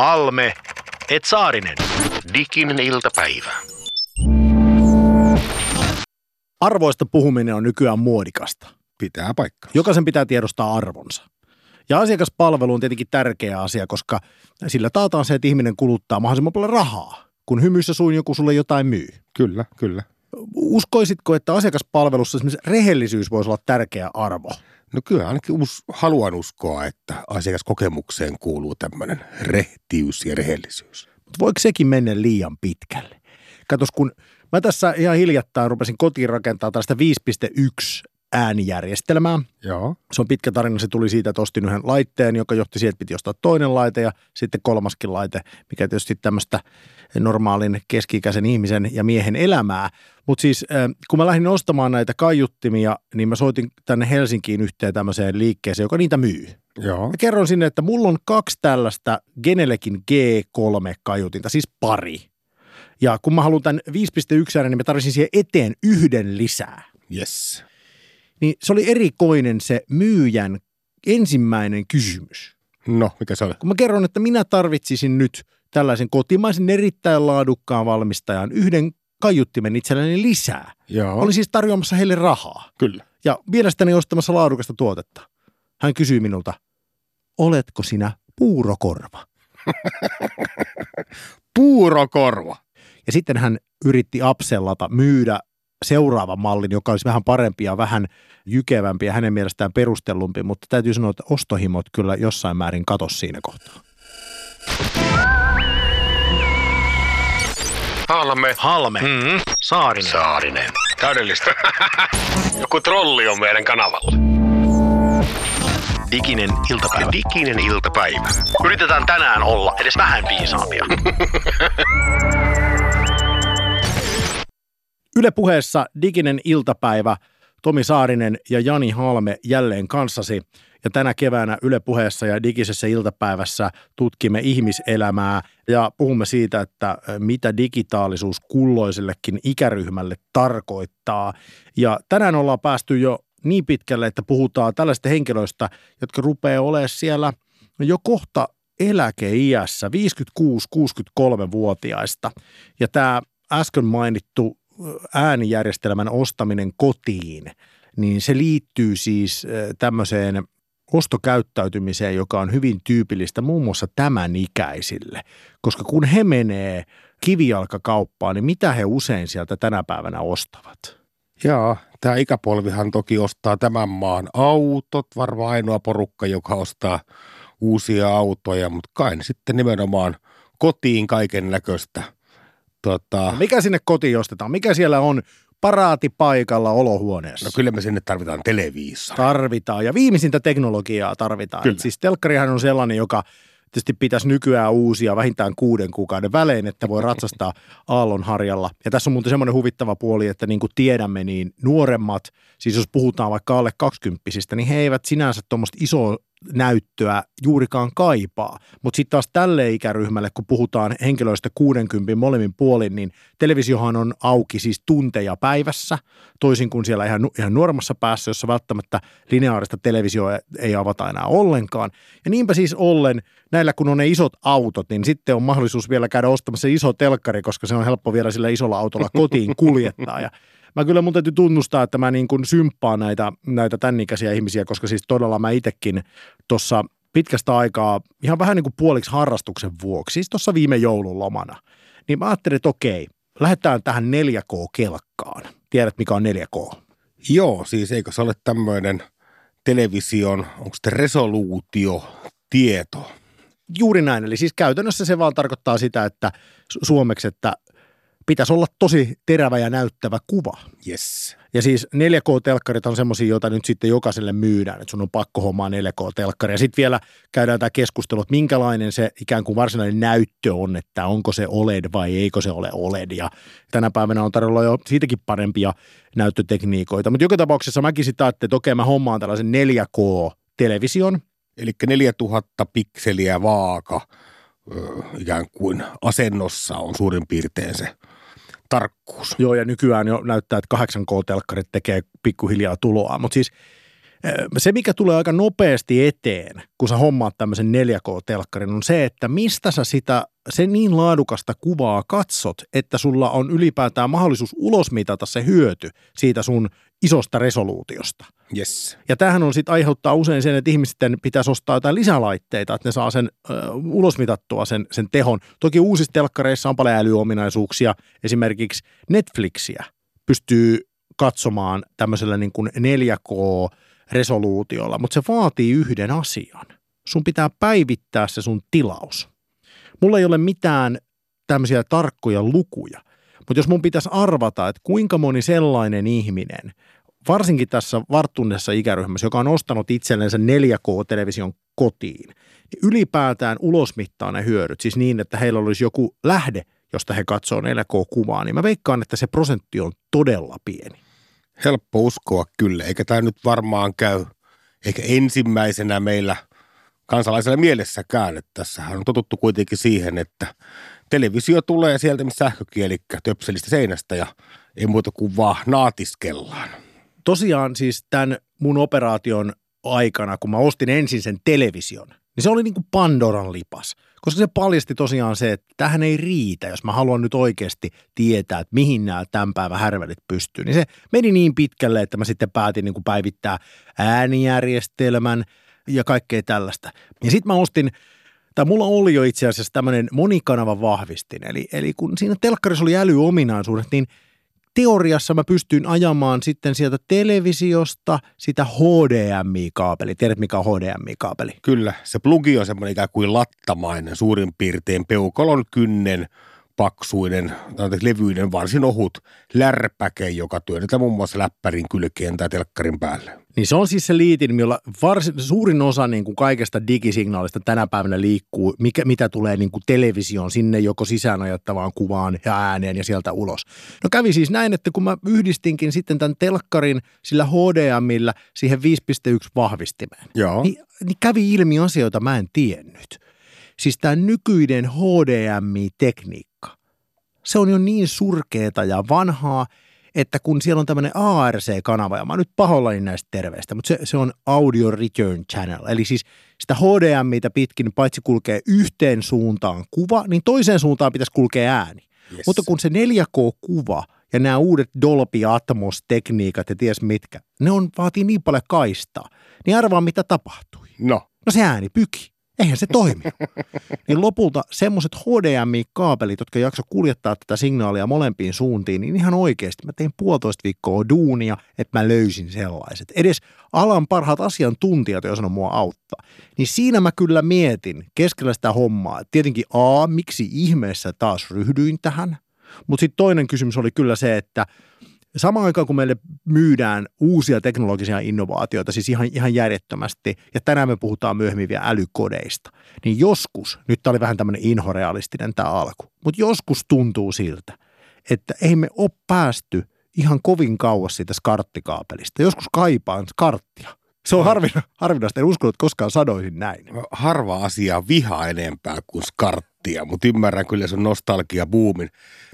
Halme, et Saarinen. Diginen iltapäivä. Arvoista puhuminen on nykyään muodikasta. Pitää paikkaa. Jokaisen pitää tiedostaa arvonsa. Ja asiakaspalvelu on tietenkin tärkeä asia, koska sillä taataan se, että ihminen kuluttaa mahdollisimman paljon rahaa, kun hymyssä suin joku sulle jotain myy. Kyllä, kyllä. Uskoisitko, että asiakaspalvelussa esimerkiksi rehellisyys voisi olla tärkeä arvo? No kyllä ainakin us, haluan uskoa, että asiakaskokemukseen kuuluu tämmöinen rehtiys ja rehellisyys. Mutta voiko sekin mennä liian pitkälle? Katos, kun mä tässä ihan hiljattain rupesin kotiin rakentaa tällaista 5.1 äänijärjestelmää. Joo. Se on pitkä tarina, se tuli siitä, että ostin yhden laitteen, joka johti siihen, että piti ostaa toinen laite ja sitten kolmaskin laite, mikä tietysti tämmöistä normaalin keski-ikäisen ihmisen ja miehen elämää. Mutta siis kun mä lähdin ostamaan näitä kaiuttimia, niin mä soitin tänne Helsinkiin yhteen tämmöiseen liikkeeseen, joka niitä myy. Joo. Mä kerron sinne, että mulla on kaksi tällaista Genelekin G3-kaiutinta, siis pari. Ja kun mä haluan tämän 5.1 äänen, niin mä tarvitsin siihen eteen yhden lisää. Yes. Niin se oli erikoinen se myyjän ensimmäinen kysymys. No, mikä se oli? Kun mä kerron, että minä tarvitsisin nyt tällaisen kotimaisen erittäin laadukkaan valmistajan yhden kaiuttimen itselleni lisää. Joo. Oli siis tarjoamassa heille rahaa. Kyllä. Ja mielestäni ostamassa laadukasta tuotetta. Hän kysyi minulta, oletko sinä puurokorva? Puurokorva. Ja sitten hän yritti apsellata, myydä seuraavan mallin, joka olisi vähän parempi ja vähän jykevämpi ja hänen mielestään perustellumpi, mutta täytyy sanoa, että ostohimot kyllä jossain määrin katos siinä kohtaa. Halme. Halme, Mm-hmm. Saarinen. Saarinen. Täydellistä. Joku trolli on meidän kanavalla. Diginen iltapäivä. Diginen iltapäivä. Yritetään tänään olla edes vähän viisaampia. Yle puheessa Diginen iltapäivä, Tomi Saarinen ja Jani Halme jälleen kanssasi. Ja tänä keväänä Yle puheessa ja digisessä iltapäivässä tutkimme ihmiselämää ja puhumme siitä, että mitä digitaalisuus kulloisellekin ikäryhmälle tarkoittaa. Ja tänään ollaan päästy jo niin pitkälle, että puhutaan tällaista henkilöistä, jotka rupeaa olemaan siellä jo kohta eläkeiässä, 56-63-vuotiaista. Ja tämä äsken mainittu äänijärjestelmän ostaminen kotiin, niin se liittyy siis tämmöiseen ostokäyttäytymiseen, joka on hyvin tyypillistä muun muassa tämän ikäisille. Koska kun he menee kivijalkakauppaan, niin mitä he usein sieltä tänä päivänä ostavat? Joo, tämä ikäpolvihan toki ostaa tämän maan autot, varmaan ainoa porukka, joka ostaa uusia autoja, mutta kai sitten nimenomaan kotiin kaiken näköistä. Tota, Mikä sinne kotiin ostetaan? Mikä siellä on paraatipaikalla olohuoneessa? no kyllä me sinne tarvitaan televiisori. Tarvitaan ja viimeisintä teknologiaa tarvitaan. Kyllä. Et siis telkkarihan on sellainen, joka tietysti pitäisi nykyään uusia vähintään kuuden kuukauden välein, että voi ratsastaa aallonharjalla. Ja tässä on muuten semmoinen huvittava puoli, että niin kuin tiedämme, niin nuoremmat, siis jos puhutaan vaikka alle 20 niin he eivät sinänsä tuommoista isoa näyttöä juurikaan kaipaa. Mutta sitten taas tälle ikäryhmälle, kun puhutaan henkilöistä 60 molemmin puolin, niin televisiohan on auki siis tunteja päivässä, toisin kuin siellä ihan, ihan nuoremmassa päässä, jossa välttämättä lineaarista televisioa ei avata enää ollenkaan. Ja niinpä siis ollen, näillä kun on ne isot autot, niin sitten on mahdollisuus vielä käydä ostamassa iso telkkari, koska se on helppo vielä sillä isolla autolla kotiin kuljettaa. Ja mä kyllä mun täytyy tunnustaa, että mä niin kuin symppaan näitä, näitä tämän ikäisiä ihmisiä, koska siis todella mä itsekin tuossa pitkästä aikaa ihan vähän niin kuin puoliksi harrastuksen vuoksi, siis tuossa viime joulun lomana, niin mä ajattelin, että okei, lähdetään tähän 4K-kelkkaan. Tiedät, mikä on 4K? Joo, siis eikö se ole tämmöinen television, onko se resoluutio, tieto? Juuri näin, eli siis käytännössä se vaan tarkoittaa sitä, että su- suomeksi, että pitäisi olla tosi terävä ja näyttävä kuva. Yes. Ja siis 4K-telkkarit on semmoisia, joita nyt sitten jokaiselle myydään, että sun on pakko hommaa 4K-telkkari. Ja sitten vielä käydään tämä keskustelu, että minkälainen se ikään kuin varsinainen näyttö on, että onko se OLED vai eikö se ole OLED. Ja tänä päivänä on tarjolla jo siitäkin parempia näyttötekniikoita. Mutta joka tapauksessa mäkin sitä ajattelin, että okei mä hommaan tällaisen 4K-television, Eli 4000 pikseliä vaaka ikään kuin asennossa on suurin piirtein se tarkkuus. Joo, ja nykyään jo näyttää, että 8K-telkkarit tekee pikkuhiljaa tuloa. Mutta siis Se, mikä tulee aika nopeasti eteen, kun sä hommaat tämmöisen 4K-telkkarin, on se, että mistä sä sitä se niin laadukasta kuvaa katsot, että sulla on ylipäätään mahdollisuus ulosmitata se hyöty siitä sun isosta resoluutiosta. Yes. Ja tämähän on sitten aiheuttaa usein sen, että ihmisten pitäisi ostaa jotain lisälaitteita, että ne saa sen ö, ulosmitattua sen, sen tehon. Toki uusissa telkkareissa on paljon älyominaisuuksia, esimerkiksi Netflixiä pystyy katsomaan tämmöisellä niin kuin 4K-resoluutiolla, mutta se vaatii yhden asian. Sun pitää päivittää se sun tilaus. Mulla ei ole mitään tämmöisiä tarkkoja lukuja, mutta jos mun pitäisi arvata, että kuinka moni sellainen ihminen, varsinkin tässä varttuneessa ikäryhmässä, joka on ostanut itsellensä 4K-television kotiin, niin ylipäätään ulosmittaa ne hyödyt, siis niin, että heillä olisi joku lähde, josta he katsoo 4K-kuvaa, niin mä veikkaan, että se prosentti on todella pieni. Helppo uskoa kyllä, eikä tämä nyt varmaan käy eikä ensimmäisenä meillä kansalaisella mielessäkään, että tässähän on totuttu kuitenkin siihen, että televisio tulee sieltä, missä sähkökieli töpselistä seinästä ja ei muuta kuin vaan naatiskellaan. Tosiaan siis tämän mun operaation aikana, kun mä ostin ensin sen television, niin se oli niin kuin Pandoran lipas. Koska se paljasti tosiaan se, että tähän ei riitä, jos mä haluan nyt oikeasti tietää, että mihin nämä tämän päivän härvelit pystyy. Niin se meni niin pitkälle, että mä sitten päätin niin kuin päivittää äänijärjestelmän ja kaikkea tällaista. Ja sitten mä ostin tai mulla oli jo itse asiassa tämmöinen monikanava vahvistin. Eli, eli kun siinä telkkarissa oli älyominaisuudet, niin teoriassa mä pystyin ajamaan sitten sieltä televisiosta sitä HDMI-kaapeli. Tiedät, mikä on HDMI-kaapeli? Kyllä, se plugi on semmoinen ikään kuin lattamainen, suurin piirtein peukalon kynnen paksuinen, levyinen, varsin ohut lärpäke, joka työnnetään muun muassa läppärin kylkeen tai telkkarin päälle. Niin se on siis se liitin, jolla varsin, suurin osa niin kuin kaikesta digisignaalista tänä päivänä liikkuu, mikä, mitä tulee niin kuin televisioon sinne joko sisään ajattavaan kuvaan ja ääneen ja sieltä ulos. No kävi siis näin, että kun mä yhdistinkin sitten tämän telkkarin sillä HDMillä siihen 5.1 vahvistimeen, Joo. Niin, niin kävi ilmi asioita mä en tiennyt. Siis tämä nykyinen HDMI-tekniikka, se on jo niin surkeeta ja vanhaa, että kun siellä on tämmöinen ARC-kanava, ja mä oon nyt pahoillani näistä terveistä, mutta se, se on Audio Return Channel, eli siis sitä HDMItä pitkin paitsi kulkee yhteen suuntaan kuva, niin toiseen suuntaan pitäisi kulkea ääni. Yes. Mutta kun se 4K-kuva ja nämä uudet Dolby Atmos-tekniikat ja ties mitkä, ne on, vaatii niin paljon kaistaa, niin arvaa mitä tapahtui. No, No se ääni pyki. Eihän se toimi. niin lopulta semmoiset HDMI-kaapelit, jotka jakso kuljettaa tätä signaalia molempiin suuntiin, niin ihan oikeasti mä tein puolitoista viikkoa duunia, että mä löysin sellaiset. Edes alan parhaat asiantuntijat ei osannut mua auttaa. Niin siinä mä kyllä mietin keskellä sitä hommaa, että tietenkin A, miksi ihmeessä taas ryhdyin tähän? Mutta sitten toinen kysymys oli kyllä se, että samaan aikaan kun meille myydään uusia teknologisia innovaatioita, siis ihan, ihan järjettömästi, ja tänään me puhutaan myöhemmin vielä älykodeista, niin joskus, nyt tämä oli vähän tämmöinen inhorealistinen tämä alku, mutta joskus tuntuu siltä, että ei me ole päästy ihan kovin kauas siitä skarttikaapelista. Joskus kaipaan skarttia. Se on harvina, harvinaista, en usko, että koskaan sanoisin näin. harva asia vihaa enempää kuin skarttia, mutta ymmärrän kyllä sen nostalgia buumin.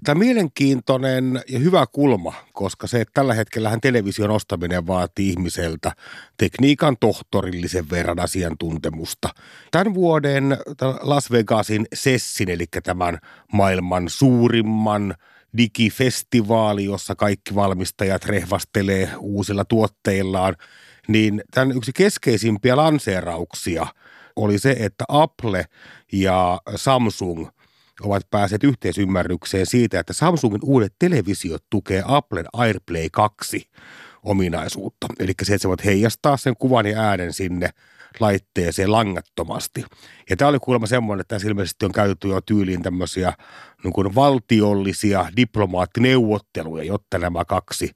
Tämä mielenkiintoinen ja hyvä kulma, koska se, että tällä hetkellähän television ostaminen vaatii ihmiseltä tekniikan tohtorillisen verran asiantuntemusta. Tämän vuoden Las Vegasin Sessin, eli tämän maailman suurimman digifestivaali, jossa kaikki valmistajat rehvastelee uusilla tuotteillaan, niin tämän yksi keskeisimpiä lanseerauksia oli se, että Apple ja Samsung ovat päässeet yhteisymmärrykseen siitä, että Samsungin uudet televisiot tukee Applen AirPlay 2 ominaisuutta. Eli se, että sä voit heijastaa sen kuvan ja äänen sinne laitteeseen langattomasti. Ja tämä oli kuulemma semmoinen, että tässä ilmeisesti on käytetty jo tyyliin tämmöisiä niin kuin valtiollisia diplomaattineuvotteluja, jotta nämä kaksi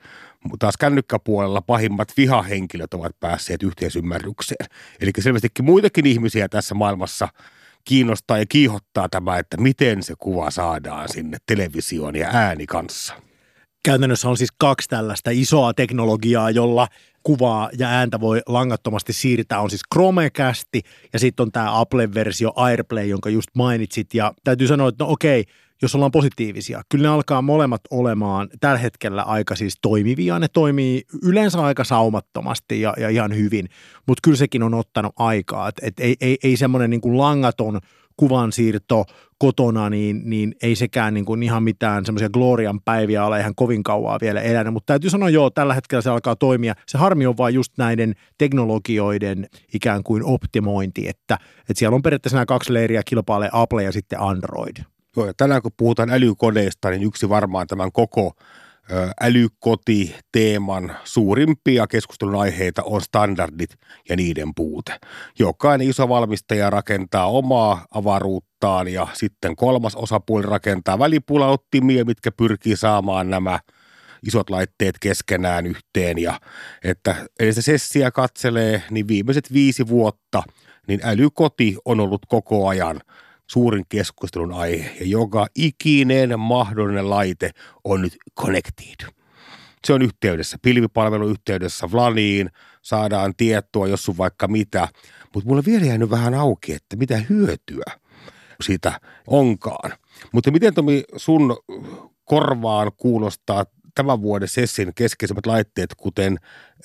taas kännykkäpuolella pahimmat vihahenkilöt ovat päässeet yhteisymmärrykseen. Eli selvästikin muitakin ihmisiä tässä maailmassa kiinnostaa ja kiihottaa tämä, että miten se kuva saadaan sinne televisioon ja ääni kanssa. Käytännössä on siis kaksi tällaista isoa teknologiaa, jolla kuvaa ja ääntä voi langattomasti siirtää. On siis Chromecast ja sitten on tämä Apple-versio AirPlay, jonka just mainitsit. Ja täytyy sanoa, että no okei, jos ollaan positiivisia. Kyllä ne alkaa molemmat olemaan tällä hetkellä aika siis toimivia. Ne toimii yleensä aika saumattomasti ja, ja ihan hyvin, mutta kyllä sekin on ottanut aikaa. Et, et ei, ei, ei semmoinen niin langaton kuvansiirto kotona, niin, niin ei sekään niin kuin ihan mitään semmoisia glorian päiviä ole ihan kovin kauaa vielä elänyt. Mutta täytyy sanoa, joo, tällä hetkellä se alkaa toimia. Se harmi on vain just näiden teknologioiden ikään kuin optimointi, että, että siellä on periaatteessa nämä kaksi leiriä kilpailee Apple ja sitten Android. Tänään kun puhutaan älykodeista, niin yksi varmaan tämän koko älykoti-teeman suurimpia keskustelun aiheita on standardit ja niiden puute. Jokainen iso valmistaja rakentaa omaa avaruuttaan ja sitten kolmas osapuoli rakentaa välipulauttimia, mitkä pyrkii saamaan nämä isot laitteet keskenään yhteen ja että se sessiä katselee, niin viimeiset viisi vuotta niin älykoti on ollut koko ajan – suurin keskustelun aihe ja joka ikinen mahdollinen laite on nyt connected. Se on yhteydessä, pilvipalveluyhteydessä Vlaniin, saadaan tietoa, jos on vaikka mitä. Mutta mulla vielä jäänyt vähän auki, että mitä hyötyä siitä onkaan. Mutta miten Tomi sun korvaan kuulostaa tämän vuoden Sessin keskeisimmät laitteet, kuten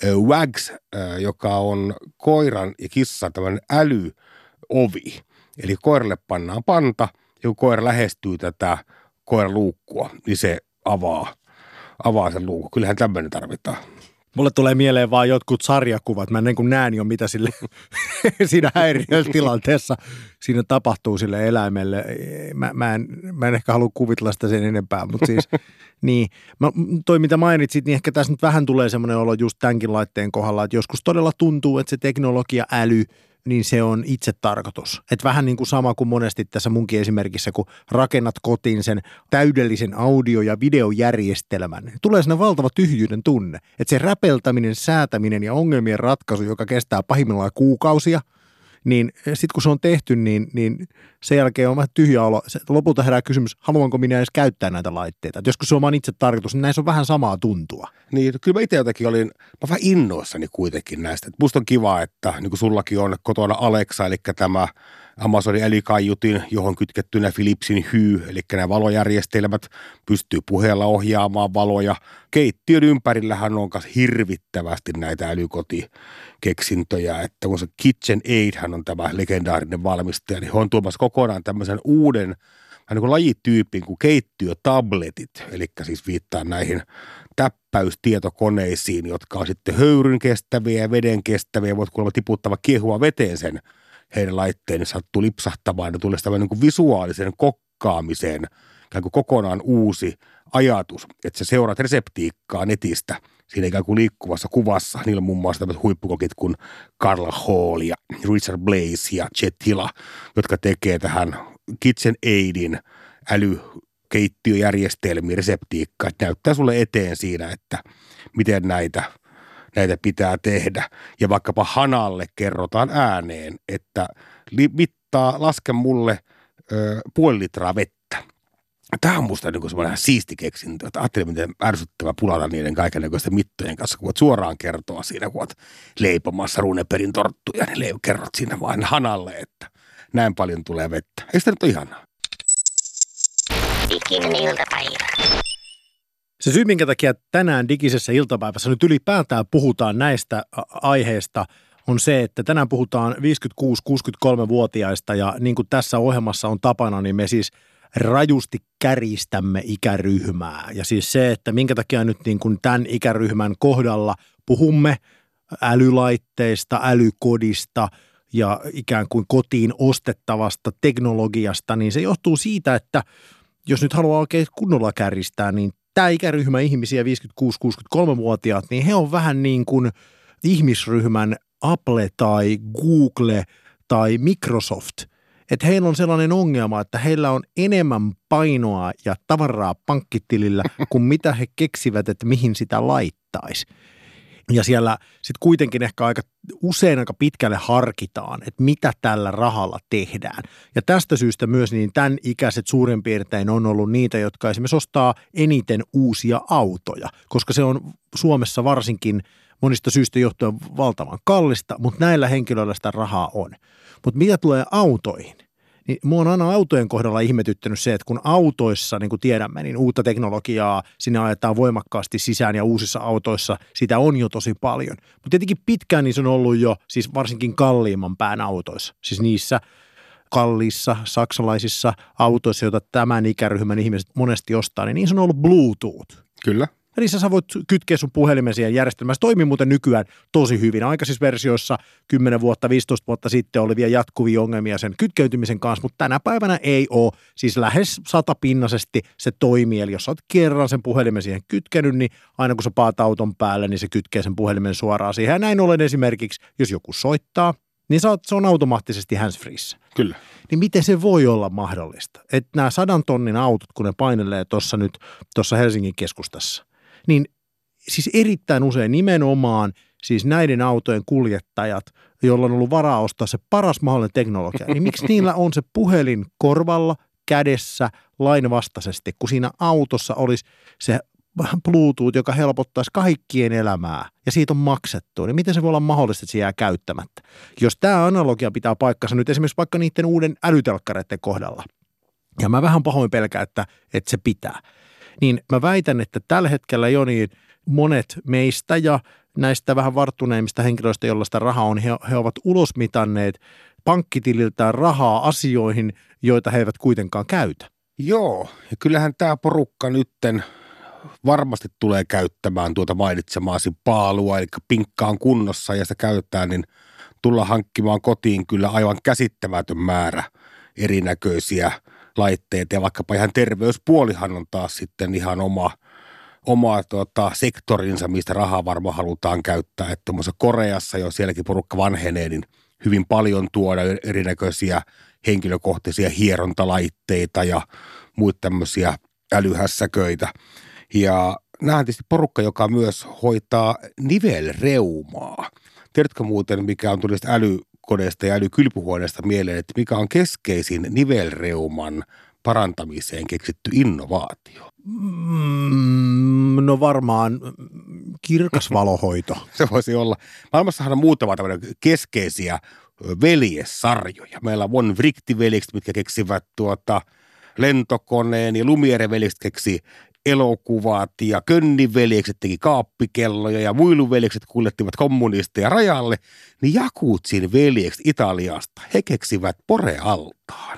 WAGS, joka on koiran ja kissan tämmöinen älyovi. Eli koiralle pannaan panta, ja kun koira lähestyy tätä koiraluukkua, niin se avaa, avaa sen luukun. Kyllähän tämmöinen tarvitaan. Mulle tulee mieleen vaan jotkut sarjakuvat. Mä en niin näen jo, mitä sille siinä häiriötilanteessa siinä tapahtuu sille eläimelle. Mä, mä, en, mä en ehkä halua kuvitella sitä sen enempää, mutta siis niin. Mä, toi mitä mainitsit, niin ehkä tässä nyt vähän tulee semmoinen olo just tämänkin laitteen kohdalla, että joskus todella tuntuu, että se teknologia, äly – niin se on itse tarkoitus. Et vähän niin kuin sama kuin monesti tässä munkin esimerkissä, kun rakennat kotiin sen täydellisen audio- ja videojärjestelmän, niin tulee sinne valtava tyhjyyden tunne. Että se räpeltäminen, säätäminen ja ongelmien ratkaisu, joka kestää pahimmillaan kuukausia – niin sitten kun se on tehty, niin, niin sen jälkeen on vähän tyhjä olo. Lopulta herää kysymys, haluanko minä edes käyttää näitä laitteita. Et joskus se on vaan itse tarkoitus, niin näissä on vähän samaa tuntua. Niin, kyllä mä itse jotenkin olin, mä vähän innoissani kuitenkin näistä. Et musta on kiva, että niin kuin sullakin on kotona Alexa, eli tämä – Amazonin älikaiutin, johon kytkettynä Philipsin Hue, eli nämä valojärjestelmät pystyy puheella ohjaamaan valoja. Keittiön ympärillähän on myös hirvittävästi näitä älykotikeksintöjä, että kun se Kitchen Aid on tämä legendaarinen valmistaja, niin on tuomassa kokonaan tämmöisen uuden niin kuin lajityypin kuin keittiötabletit, eli siis viittaa näihin täppäystietokoneisiin, jotka on sitten höyryn kestäviä ja veden kestäviä, voit kuulemma tiputtava kiehua veteen sen heidän laitteen sattuu lipsahtamaan ja tulee tämmöinen niin visuaalisen kokkaamiseen ikään kuin kokonaan uusi ajatus, että sä seuraat reseptiikkaa netistä siinä ikään kuin liikkuvassa kuvassa. Niillä on muun muassa tämmöiset huippukokit kuin Carla Hall ja Richard Blaze ja Chet Hilla, jotka tekee tähän Kitchen Aidin älykeittiöjärjestelmiä, reseptiikkaa, että näyttää sulle eteen siinä, että miten näitä – näitä pitää tehdä. Ja vaikkapa Hanalle kerrotaan ääneen, että mittaa, laske mulle ö, puoli litraa vettä. Tämä on musta niin semmoinen siisti keksintö, että ajattelin, miten ärsyttävä pulata niiden kaikenlaisten mittojen kanssa, kun voit suoraan kertoa siinä, kun olet leipomassa runeperin torttuja, niin leip- kerrot siinä vain Hanalle, että näin paljon tulee vettä. Eikö tämä nyt ole ihanaa? Ikinen iltapäivä. Se syy, minkä takia tänään digisessä iltapäivässä nyt ylipäätään puhutaan näistä aiheista, on se, että tänään puhutaan 56-63-vuotiaista ja niin kuin tässä ohjelmassa on tapana, niin me siis rajusti käristämme ikäryhmää. Ja siis se, että minkä takia nyt niin kuin tämän ikäryhmän kohdalla puhumme älylaitteista, älykodista ja ikään kuin kotiin ostettavasta teknologiasta, niin se johtuu siitä, että jos nyt haluaa oikein kunnolla käristää, niin tämä ikäryhmä ihmisiä 56-63-vuotiaat, niin he on vähän niin kuin ihmisryhmän Apple tai Google tai Microsoft. Että heillä on sellainen ongelma, että heillä on enemmän painoa ja tavaraa pankkitilillä kuin mitä he keksivät, että mihin sitä laittaisi. Ja siellä sitten kuitenkin ehkä aika usein aika pitkälle harkitaan, että mitä tällä rahalla tehdään. Ja tästä syystä myös niin tämän ikäiset suurin piirtein on ollut niitä, jotka esimerkiksi ostaa eniten uusia autoja, koska se on Suomessa varsinkin monista syistä johtuen valtavan kallista, mutta näillä henkilöillä sitä rahaa on. Mutta mitä tulee autoihin, Niin mua on aina autojen kohdalla ihmetyttänyt se, että kun autoissa, niin kuin tiedämme, niin uutta teknologiaa sinne ajetaan voimakkaasti sisään ja uusissa autoissa sitä on jo tosi paljon. Mutta tietenkin pitkään niin se on ollut jo siis varsinkin kalliimman pään autoissa. Siis niissä kalliissa saksalaisissa autoissa, joita tämän ikäryhmän ihmiset monesti ostaa, niin niissä on ollut Bluetooth. Kyllä. Eli sä voit kytkeä sun puhelimen siihen järjestelmään. Se toimii muuten nykyään tosi hyvin. Aikaisissa versioissa 10 vuotta, 15 vuotta sitten oli vielä jatkuvia ongelmia sen kytkeytymisen kanssa, mutta tänä päivänä ei ole. Siis lähes satapinnaisesti se toimii. Eli jos sä oot kerran sen puhelimen siihen kytkenyt, niin aina kun sä paat auton päälle, niin se kytkee sen puhelimen suoraan siihen. Ja näin ollen esimerkiksi, jos joku soittaa, niin sä oot, se on automaattisesti handsfreeissä. Kyllä. Niin miten se voi olla mahdollista? Että nämä sadan tonnin autot, kun ne painelee tuossa nyt tuossa Helsingin keskustassa, niin siis erittäin usein nimenomaan siis näiden autojen kuljettajat, joilla on ollut varaa ostaa se paras mahdollinen teknologia, niin miksi niillä on se puhelin korvalla, kädessä, lainvastaisesti, kun siinä autossa olisi se Bluetooth, joka helpottaisi kaikkien elämää ja siitä on maksettu, niin miten se voi olla mahdollista, että se jää käyttämättä? Jos tämä analogia pitää paikkansa nyt esimerkiksi vaikka niiden uuden älytelkkareiden kohdalla, ja mä vähän pahoin pelkään, että, että se pitää, niin mä väitän, että tällä hetkellä jo niin monet meistä ja näistä vähän varttuneimmista henkilöistä, joilla sitä rahaa on, he, he ovat ulosmitanneet pankkitililtään rahaa asioihin, joita he eivät kuitenkaan käytä. Joo, ja kyllähän tämä porukka nytten varmasti tulee käyttämään tuota mainitsemaasi paalua, eli pinkka on kunnossa ja sitä käytetään, niin tulla hankkimaan kotiin kyllä aivan käsittämätön määrä erinäköisiä laitteita ja vaikkapa ihan terveyspuolihan on taas sitten ihan oma, oma tota, sektorinsa, mistä rahaa varmaan halutaan käyttää. Että Koreassa, jo sielläkin porukka vanhenee, niin hyvin paljon tuoda erinäköisiä henkilökohtaisia hierontalaitteita ja muita tämmöisiä älyhässäköitä. Ja nämä on tietysti porukka, joka myös hoitaa nivelreumaa. Tiedätkö muuten, mikä on tullut älykoneesta ja älykylpyhuoneesta mieleen, että mikä on keskeisin nivelreuman parantamiseen keksitty innovaatio? Mm, no varmaan kirkas valohoito. Se voisi olla. Maailmassahan on muutama tämmöinen keskeisiä veljessarjoja. Meillä on Von Vrikti-veljekset, mitkä keksivät tuota, lentokoneen ja Lumiere-veljekset keksi elokuvat ja Könniveljekset teki kaappikelloja ja Muiluveljekset kuljettivat kommunisteja rajalle, niin Jakutsin veljekset Italiasta, he keksivät porealtaan.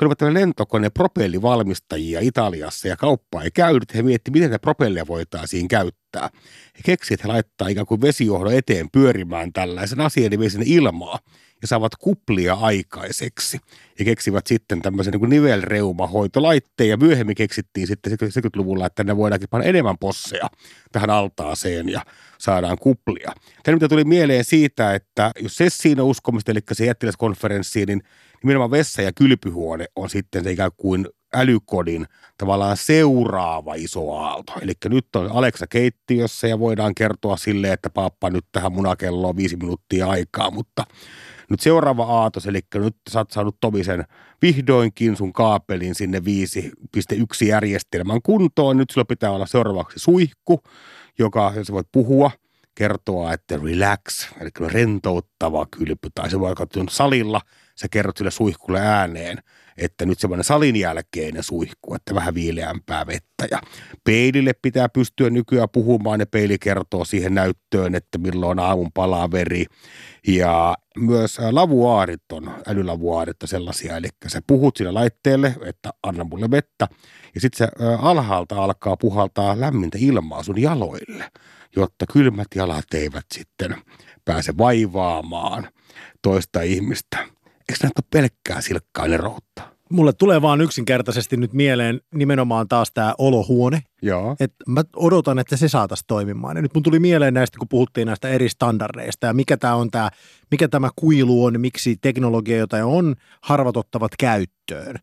He olivat tämmöinen lentokone propellivalmistajia Italiassa ja kauppa ei käynyt. He miettivät, miten tätä propellia voitaisiin käyttää. He keksivät, että he laittaa ikään kuin vesijohdon eteen pyörimään tällaisen asian, niin sinne ilmaa ja saavat kuplia aikaiseksi. Ja keksivät sitten tämmöisen niin nivelreumahoitolaitteen ja myöhemmin keksittiin sitten 70-luvulla, että ne voidaankin panna enemmän posseja tähän altaaseen ja saadaan kuplia. Tämä mitä tuli mieleen siitä, että jos se siinä uskomista, eli se jättiläiskonferenssiin, niin nimenomaan vessa- ja kylpyhuone on sitten se ikään kuin älykodin tavallaan seuraava iso aalto. Eli nyt on Alexa keittiössä ja voidaan kertoa sille, että pappa nyt tähän munakelloon viisi minuuttia aikaa, mutta nyt seuraava aatos, eli nyt sä oot saanut Tomisen vihdoinkin sun kaapelin sinne 5.1 järjestelmän kuntoon. Nyt sulla pitää olla seuraavaksi suihku, joka, jos voit puhua, kertoa, että relax, eli rentouttava kylpy, tai se voi katsoa salilla, sä kerrot sille suihkulle ääneen, että nyt semmoinen salin jälkeinen suihku, että vähän viileämpää vettä. Ja peilille pitää pystyä nykyään puhumaan ja peili kertoo siihen näyttöön, että milloin aamun palaa veri. Ja myös lavuaarit on, älylavuaarit sellaisia, eli sä puhut sille laitteelle, että anna mulle vettä, ja sitten se alhaalta alkaa puhaltaa lämmintä ilmaa sun jaloille, jotta kylmät jalat eivät sitten pääse vaivaamaan toista ihmistä. Eikö näitä ole pelkkää silkkaa eroutta? Mulle tulee vaan yksinkertaisesti nyt mieleen nimenomaan taas tämä olohuone. Joo. Et mä odotan, että se saataisiin toimimaan. Ja nyt mun tuli mieleen näistä, kun puhuttiin näistä eri standardeista ja mikä, tää on tää, mikä tämä kuilu on, miksi teknologia, jota on, harvat ottavat käyttöön.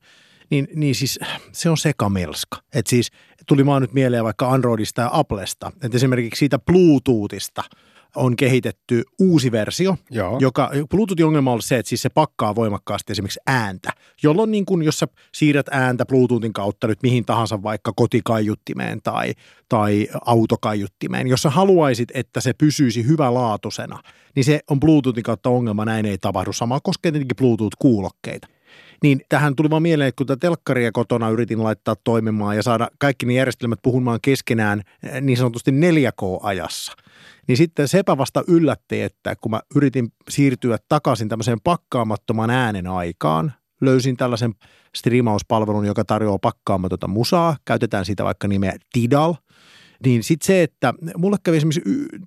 Niin, niin siis se on sekamelska. Et siis tuli vaan nyt mieleen vaikka Androidista ja Applesta. Että esimerkiksi siitä Bluetoothista – on kehitetty uusi versio, Joo. joka Bluetoothin ongelma on se, että siis se pakkaa voimakkaasti esimerkiksi ääntä, jolloin niin kuin, jos sä siirrät ääntä Bluetoothin kautta nyt mihin tahansa vaikka kotikaiuttimeen tai, tai autokaiuttimeen, jos sä haluaisit, että se pysyisi hyvälaatuisena, niin se on Bluetoothin kautta ongelma, näin ei tapahdu. Sama koskee tietenkin Bluetooth-kuulokkeita. Niin tähän tuli vaan mieleen, että kun tätä telkkaria kotona yritin laittaa toimimaan ja saada kaikki ne järjestelmät puhumaan keskenään eh, niin sanotusti 4K-ajassa, niin sitten sepä vasta yllätti, että kun mä yritin siirtyä takaisin tämmöiseen pakkaamattoman äänen aikaan, löysin tällaisen striimauspalvelun, joka tarjoaa pakkaamatonta musaa, käytetään siitä vaikka nimeä Tidal – niin sitten se, että mulle kävi esimerkiksi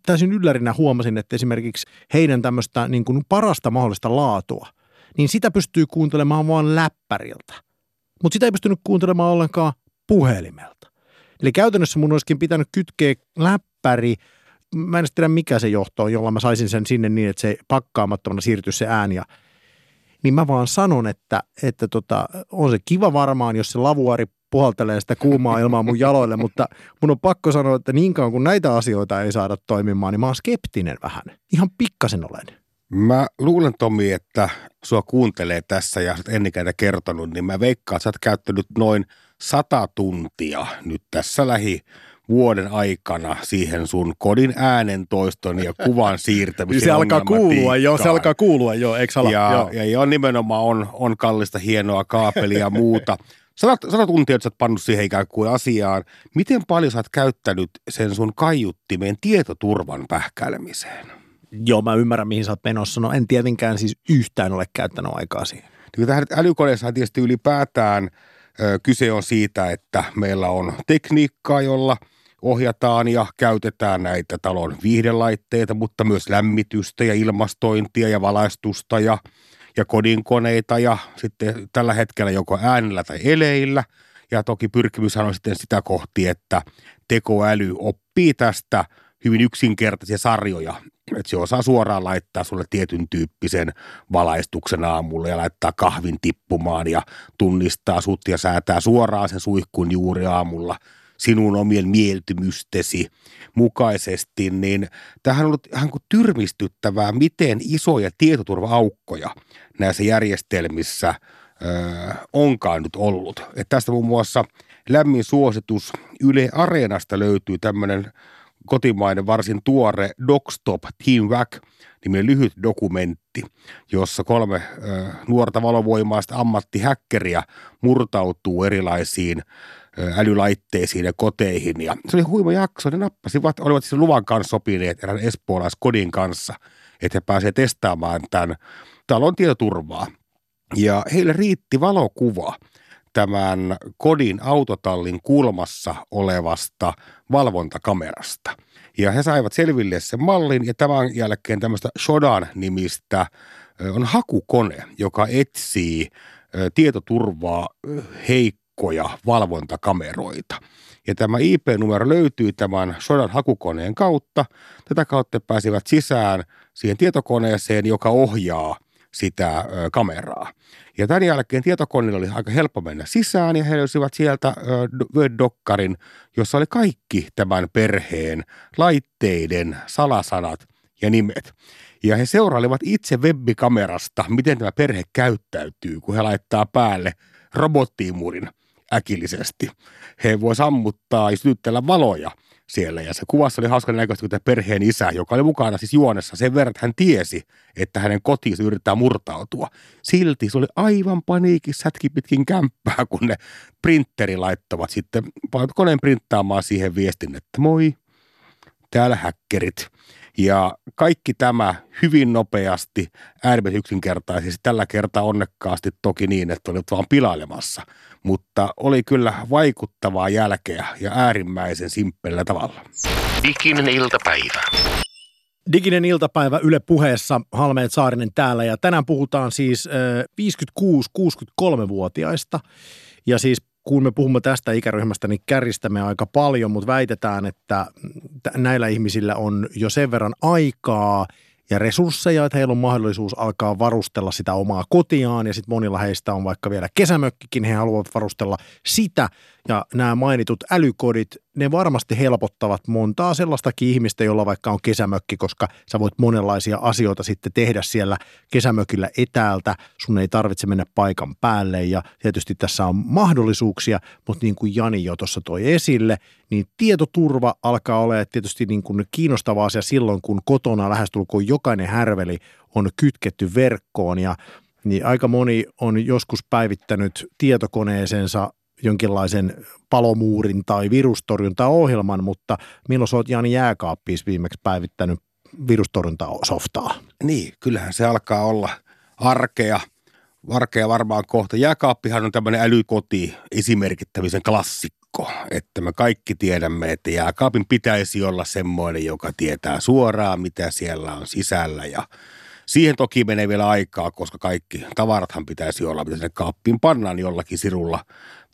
täysin yllärinä huomasin, että esimerkiksi heidän tämmöistä niin kuin parasta mahdollista laatua, niin sitä pystyy kuuntelemaan vaan läppäriltä. Mutta sitä ei pystynyt kuuntelemaan ollenkaan puhelimelta. Eli käytännössä mun olisikin pitänyt kytkeä läppäri, mä en tiedä mikä se johto on, jolla mä saisin sen sinne niin, että se pakkaamattomana siirtyisi se ääni ja niin mä vaan sanon, että, että tota, on se kiva varmaan, jos se lavuari puhaltelee sitä kuumaa ilmaa mun jaloille, mutta mun on pakko sanoa, että niin kauan kun näitä asioita ei saada toimimaan, niin mä oon skeptinen vähän. Ihan pikkasen olen. Mä luulen Tomi, että sua kuuntelee tässä ja sä ennikäitä kertonut, niin mä veikkaan, että sä oot käyttänyt noin sata tuntia nyt tässä lähi vuoden aikana siihen sun kodin äänentoiston ja kuvan siirtämisen Se alkaa kuulua jo, se alkaa kuulua jo, eikö ala? Ja, joo. ja, ja nimenomaan on, on kallista hienoa kaapelia ja muuta. Sata, sata tuntia, että sä oot pannut siihen ikään kuin asiaan. Miten paljon sä oot käyttänyt sen sun kaiuttimeen tietoturvan pähkäilemiseen? Joo, mä ymmärrän, mihin sä oot menossa. No en tietenkään siis yhtään ole käyttänyt aikaa siihen. Niin tähän älykoneessa tietysti ylipäätään ö, kyse on siitä, että meillä on tekniikkaa, jolla ohjataan ja käytetään näitä talon viihdelaitteita, mutta myös lämmitystä ja ilmastointia ja valaistusta ja – ja kodinkoneita ja sitten tällä hetkellä joko äänellä tai eleillä. Ja toki pyrkimyshän on sitten sitä kohti, että tekoäly oppii tästä hyvin yksinkertaisia sarjoja. Että se osaa suoraan laittaa sulle tietyn tyyppisen valaistuksen aamulla ja laittaa kahvin tippumaan ja tunnistaa sut ja säätää suoraan sen suihkun juuri aamulla – sinun omien mieltymystesi mukaisesti, niin tähän on ollut ihan kuin tyrmistyttävää, miten isoja tietoturva-aukkoja näissä järjestelmissä ö, onkaan nyt ollut. Et tästä muun muassa lämmin suositus Yle Areenasta löytyy tämmöinen kotimainen varsin tuore Dogstop Team Wack niminen lyhyt dokumentti, jossa kolme ö, nuorta valovoimaista ammattihäkkeriä murtautuu erilaisiin älylaitteisiin ja koteihin. Ja se oli huima jakso. Ne nappasivat, olivat siis luvan kanssa sopineet erään espoolaiskodin kanssa, että he pääsevät testaamaan tämän talon tietoturvaa. Ja heille riitti valokuva tämän kodin autotallin kulmassa olevasta valvontakamerasta. Ja he saivat selville sen mallin ja tämän jälkeen tämmöistä Shodan nimistä on hakukone, joka etsii tietoturvaa heikkoa tarkkoja valvontakameroita. Ja tämä IP-numero löytyy tämän sodan hakukoneen kautta. Tätä kautta pääsivät sisään siihen tietokoneeseen, joka ohjaa sitä kameraa. Ja tämän jälkeen tietokoneella oli aika helppo mennä sisään ja he löysivät sieltä Word-dokkarin, jossa oli kaikki tämän perheen laitteiden salasanat ja nimet. Ja he seurailivat itse webbikamerasta, miten tämä perhe käyttäytyy, kun he laittaa päälle robottiimurin äkillisesti. He voi sammuttaa ja sytyttää valoja siellä. Ja se kuvassa oli hauska näköistä, kun perheen isä, joka oli mukana siis juonessa sen verran, että hän tiesi, että hänen kotiinsa yrittää murtautua. Silti se oli aivan paniikissa sätki pitkin kämppää, kun ne printeri laittavat sitten koneen printtaamaan siihen viestin, että moi, täällä häkkerit. Ja kaikki tämä hyvin nopeasti, äärimmäisen yksinkertaisesti, tällä kertaa onnekkaasti toki niin, että olit vaan pilailemassa. Mutta oli kyllä vaikuttavaa jälkeä ja äärimmäisen simppelillä tavalla. Diginen iltapäivä. Diginen iltapäivä Yle puheessa, Halmeet Saarinen täällä ja tänään puhutaan siis 56-63-vuotiaista ja siis kun me puhumme tästä ikäryhmästä, niin kärjistämme aika paljon, mutta väitetään, että näillä ihmisillä on jo sen verran aikaa – ja resursseja, että heillä on mahdollisuus alkaa varustella sitä omaa kotiaan ja sitten monilla heistä on vaikka vielä kesämökkikin, he haluavat varustella sitä. Ja nämä mainitut älykodit, ne varmasti helpottavat montaa sellaistakin ihmistä, jolla vaikka on kesämökki, koska sä voit monenlaisia asioita sitten tehdä siellä kesämökillä etäältä. Sun ei tarvitse mennä paikan päälle ja tietysti tässä on mahdollisuuksia, mutta niin kuin Jani jo tuossa toi esille, niin tietoturva alkaa olla tietysti niin kuin kiinnostava asia silloin, kun kotona lähestulkoon jokainen härveli on kytketty verkkoon ja niin aika moni on joskus päivittänyt tietokoneeseensa jonkinlaisen palomuurin tai virustorjuntaohjelman, mutta milloin oot Jani jääkaappiis viimeksi päivittänyt virustorjuntasoftaa? Niin, kyllähän se alkaa olla arkea. Arkea varmaan kohta. Jääkaappihan on tämmöinen älykoti esimerkittämisen klassikko, että me kaikki tiedämme, että jääkaapin pitäisi olla semmoinen, joka tietää suoraan, mitä siellä on sisällä ja Siihen toki menee vielä aikaa, koska kaikki tavarathan pitäisi olla, mitä sinne kaappiin pannaan jollakin sirulla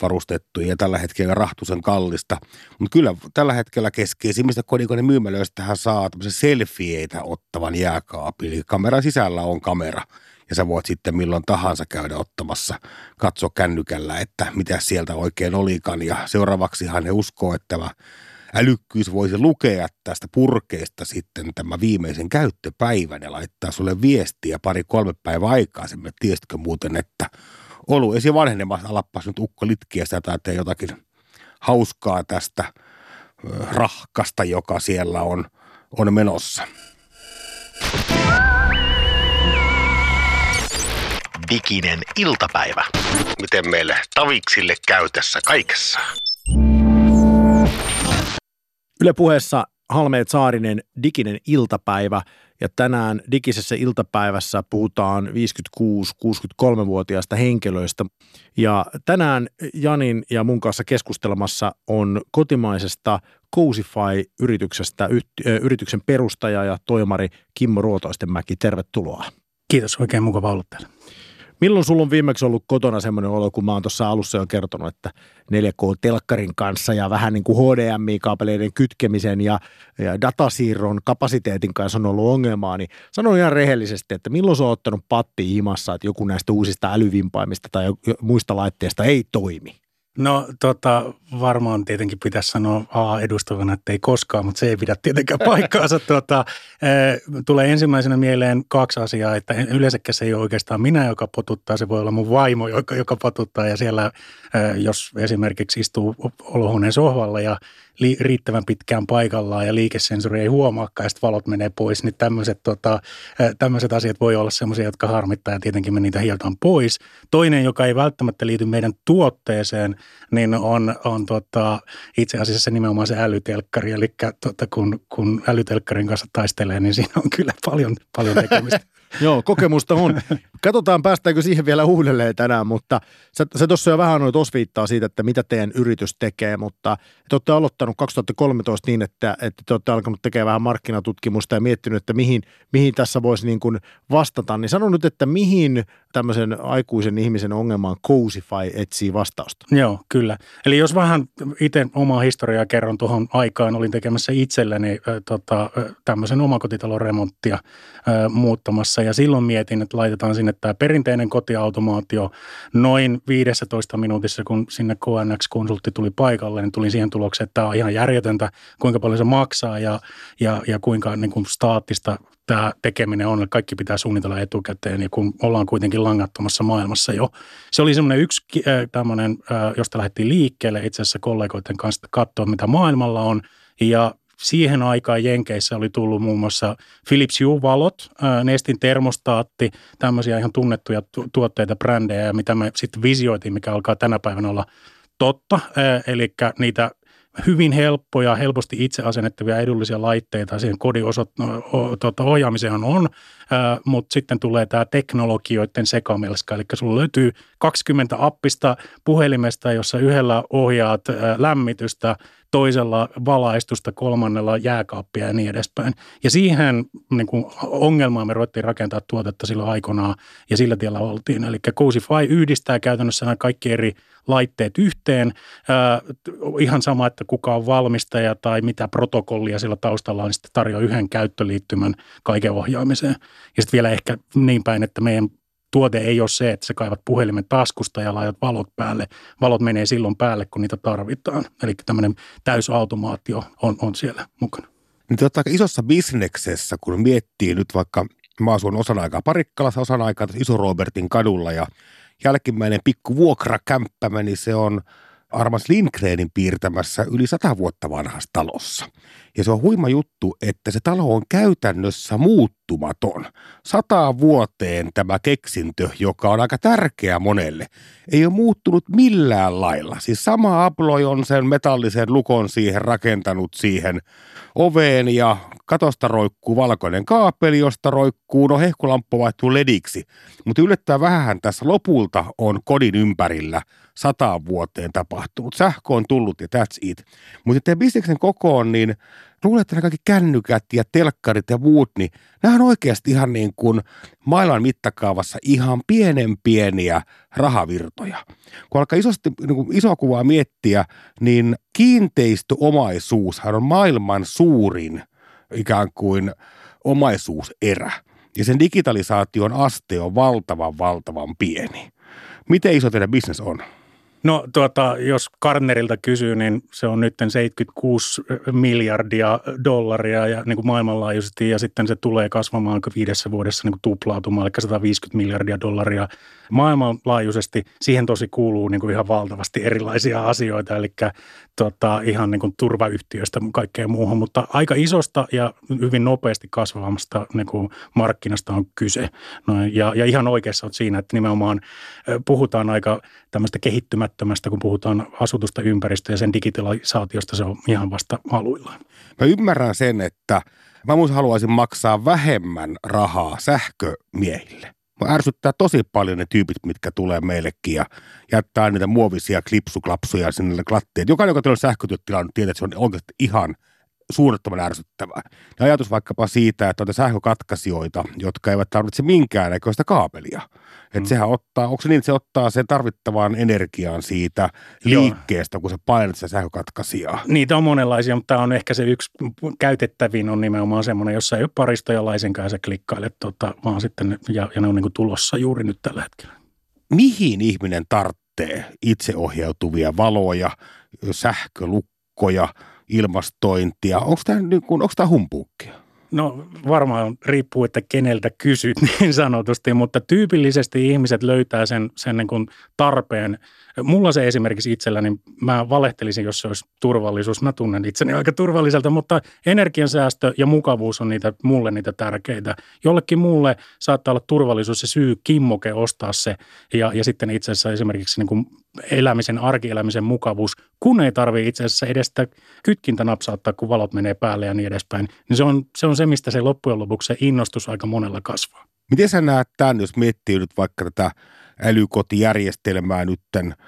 varustettu ja tällä hetkellä rahtusen kallista. Mutta kyllä tällä hetkellä keskeisimmistä kodikoiden myymälöistähän saa tämmöisen selfieitä ottavan jääkaapin. Eli kameran sisällä on kamera ja sä voit sitten milloin tahansa käydä ottamassa, katsoa kännykällä, että mitä sieltä oikein olikaan. Ja seuraavaksihan he uskoo, että tämä älykkyys voisi lukea tästä purkeesta sitten tämä viimeisen käyttöpäivän ja laittaa sulle viestiä pari-kolme päivää aikaisemmin. Tiesitkö muuten, että olu esi vanhenemassa, alappas nyt ukko litkiä sitä tai jotakin hauskaa tästä rahkasta, joka siellä on, on menossa. Diginen iltapäivä. Miten meille taviksille käy tässä kaikessa? Yle puheessa Halmeet Saarinen diginen iltapäivä ja tänään digisessä iltapäivässä puhutaan 56-63-vuotiaista henkilöistä. Ja tänään Janin ja mun kanssa keskustelemassa on kotimaisesta Cousify-yrityksestä yrityksen perustaja ja toimari Kimmo Ruotoistenmäki. Tervetuloa. Kiitos, oikein mukava olla täällä. Milloin sulla on viimeksi ollut kotona semmoinen olo, kun mä oon tuossa alussa jo kertonut, että 4K-telkkarin kanssa ja vähän niin kuin HDMI-kaapeleiden kytkemisen ja, ja datasiirron kapasiteetin kanssa on ollut ongelmaa, niin sanon ihan rehellisesti, että milloin sä oot ottanut patti himassa, että joku näistä uusista älyvimpaimista tai muista laitteista ei toimi? No tota, varmaan tietenkin pitäisi sanoa A-edustavana, että ei koskaan, mutta se ei pidä tietenkään paikkaansa. Tota, e, tulee ensimmäisenä mieleen kaksi asiaa, että yleensäkään se ei ole oikeastaan minä, joka potuttaa, se voi olla mun vaimo, joka, joka potuttaa ja siellä, e, jos esimerkiksi istuu olohuoneen sohvalla ja li, riittävän pitkään paikallaan ja liikesensori ei huomaakaan ja sitten valot menee pois, niin tämmöiset, tota, tämmöiset asiat voi olla semmoisia, jotka harmittaa ja tietenkin me niitä hiotaan pois. Toinen, joka ei välttämättä liity meidän tuotteeseen, niin on, on tota, itse asiassa nimenomaan se älytelkkari. Eli tota, kun, kun älytelkkarin kanssa taistelee, niin siinä on kyllä paljon, paljon tekemistä. Joo, kokemusta on. Katsotaan, päästäänkö siihen vielä uudelleen tänään, mutta se, se tuossa jo vähän noit osviittaa siitä, että mitä teidän yritys tekee, mutta te olette aloittanut 2013 niin, että, että te olette alkanut tekemään vähän markkinatutkimusta ja miettinyt, että mihin, mihin tässä voisi niin kuin vastata. Niin sano nyt, että mihin tämmöisen aikuisen ihmisen ongelmaan Cousify etsii vastausta? Joo, kyllä. Eli jos vähän itse omaa historiaa kerron tuohon aikaan, olin tekemässä itselleni äh, tota, tämmöisen omakotitalon remonttia äh, muuttamassa ja silloin mietin, että laitetaan sinne tämä perinteinen kotiautomaatio. Noin 15 minuutissa, kun sinne KNX-konsultti tuli paikalle, niin tulin siihen tulokseen, että tämä on ihan järjetöntä, kuinka paljon se maksaa ja, ja, ja kuinka niin kuin staattista tämä tekeminen on, että kaikki pitää suunnitella etukäteen, ja kun ollaan kuitenkin langattomassa maailmassa jo. Se oli semmoinen yksi äh, tämmöinen, äh, josta lähdettiin liikkeelle itse asiassa kollegoiden kanssa katsoa, mitä maailmalla on, ja siihen aikaan Jenkeissä oli tullut muun muassa Philips Hue-valot, Nestin termostaatti, tämmöisiä ihan tunnettuja tuotteita, brändejä, mitä me sitten visioitiin, mikä alkaa tänä päivänä olla totta. Eli niitä hyvin helppoja, helposti itse asennettavia edullisia laitteita siihen kodin osot, tuota, ohjaamiseen on, mutta sitten tulee tämä teknologioiden sekamelska, eli sulla löytyy 20 appista puhelimesta, jossa yhdellä ohjaat lämmitystä, toisella valaistusta, kolmannella jääkaappia ja niin edespäin. Ja siihen niin kuin ongelmaan me ruvettiin rakentaa tuotetta silloin aikanaan ja sillä tiellä oltiin. Eli Cousify yhdistää käytännössä nämä kaikki eri laitteet yhteen. Äh, ihan sama, että kuka on valmistaja tai mitä protokollia sillä taustalla on, niin sitten tarjoaa yhden käyttöliittymän kaiken ohjaamiseen. Ja sitten vielä ehkä niin päin, että meidän tuote ei ole se, että sä kaivat puhelimen taskusta ja laitat valot päälle. Valot menee silloin päälle, kun niitä tarvitaan. Eli tämmöinen täysautomaatio on, on siellä mukana. Nyt tota, isossa bisneksessä, kun miettii nyt vaikka mä asun osan aikaa Parikkalassa, osan aikaa Iso Robertin kadulla ja jälkimmäinen pikku vuokrakämppämä, niin se on Armas Lindgrenin piirtämässä yli sata vuotta vanhassa talossa. Ja se on huima juttu, että se talo on käytännössä muuttumaton. Sataan vuoteen tämä keksintö, joka on aika tärkeä monelle, ei ole muuttunut millään lailla. Siis sama Abloi on sen metallisen lukon siihen rakentanut siihen oveen ja katosta roikkuu valkoinen kaapeli, josta roikkuu, no hehkulamppu vaihtuu lediksi. Mutta yllättävän vähän tässä lopulta on kodin ympärillä sataan vuoteen tapahtunut. Sähkö on tullut ja that's it. Mutta sitten bisneksen kokoon, niin luulen, että nämä kaikki kännykät ja telkkarit ja muut, niin nämä on oikeasti ihan niin kuin maailman mittakaavassa ihan pienen pieniä rahavirtoja. Kun alkaa isosti, niin kuin isoa kuvaa miettiä, niin kiinteistöomaisuushan on maailman suurin ikään kuin omaisuuserä. Ja sen digitalisaation aste on valtavan, valtavan pieni. Miten iso teidän bisnes on? No tuota, jos Karnerilta kysyy, niin se on nyt 76 miljardia dollaria ja niin kuin maailmanlaajuisesti ja sitten se tulee kasvamaan viidessä vuodessa niin kuin tuplautumaan, eli 150 miljardia dollaria maailmanlaajuisesti. Siihen tosi kuuluu niin kuin ihan valtavasti erilaisia asioita, eli tuota, ihan niin kuin turvayhtiöistä kaikkeen muuhun, mutta aika isosta ja hyvin nopeasti kasvavasta niin kuin markkinasta on kyse. No, ja, ja ihan oikeassa olet siinä, että nimenomaan puhutaan aika tämmöistä kehittymättömästä, kun puhutaan asutusta ympäristöä ja sen digitalisaatiosta, se on ihan vasta aluillaan. Mä ymmärrän sen, että mä mun haluaisin maksaa vähemmän rahaa sähkömiehille. Mä ärsyttää tosi paljon ne tyypit, mitkä tulee meillekin ja jättää niitä muovisia klipsuklapsuja sinne lattiin. Jokainen, joka tulee sähkötyötilannut, tietää, että se on oikeasti ihan – suunnattoman ärsyttävää. Ja ajatus vaikkapa siitä, että on sähkökatkaisijoita, jotka eivät tarvitse minkäännäköistä kaapelia. Että mm. sehän ottaa, onko se niin, että se ottaa sen tarvittavan energian siitä liikkeestä, Joo. kun sä painat sitä sähkökatkaisijaa? Niitä on monenlaisia, mutta tämä on ehkä se yksi käytettävin on nimenomaan semmoinen, jossa ei ole paristoja laisenkaan ja sä klikkailet, tota, vaan sitten, ja, ja ne on niin tulossa juuri nyt tällä hetkellä. Mihin ihminen tarvitsee itseohjautuvia valoja, sähkölukkoja – ilmastointia. Onko tämä, niin kuin, onko tämä humpuukkia? No varmaan riippuu, että keneltä kysyt niin sanotusti, mutta tyypillisesti ihmiset löytää sen, sen niin kuin tarpeen. Mulla se esimerkiksi itselläni, mä valehtelisin, jos se olisi turvallisuus. Mä tunnen itseni aika turvalliselta, mutta energiansäästö ja mukavuus on niitä, mulle niitä tärkeitä. Jollekin muulle saattaa olla turvallisuus se syy kimmoke ostaa se ja, ja sitten itse asiassa esimerkiksi niin kuin elämisen, arkielämisen mukavuus, kun ei tarvitse itse asiassa edes sitä kytkintä napsauttaa, kun valot menee päälle ja niin edespäin, niin se on se, on se mistä se loppujen lopuksi se innostus aika monella kasvaa. Miten sä näet tämän, jos miettii nyt vaikka tätä älykotijärjestelmää nytten –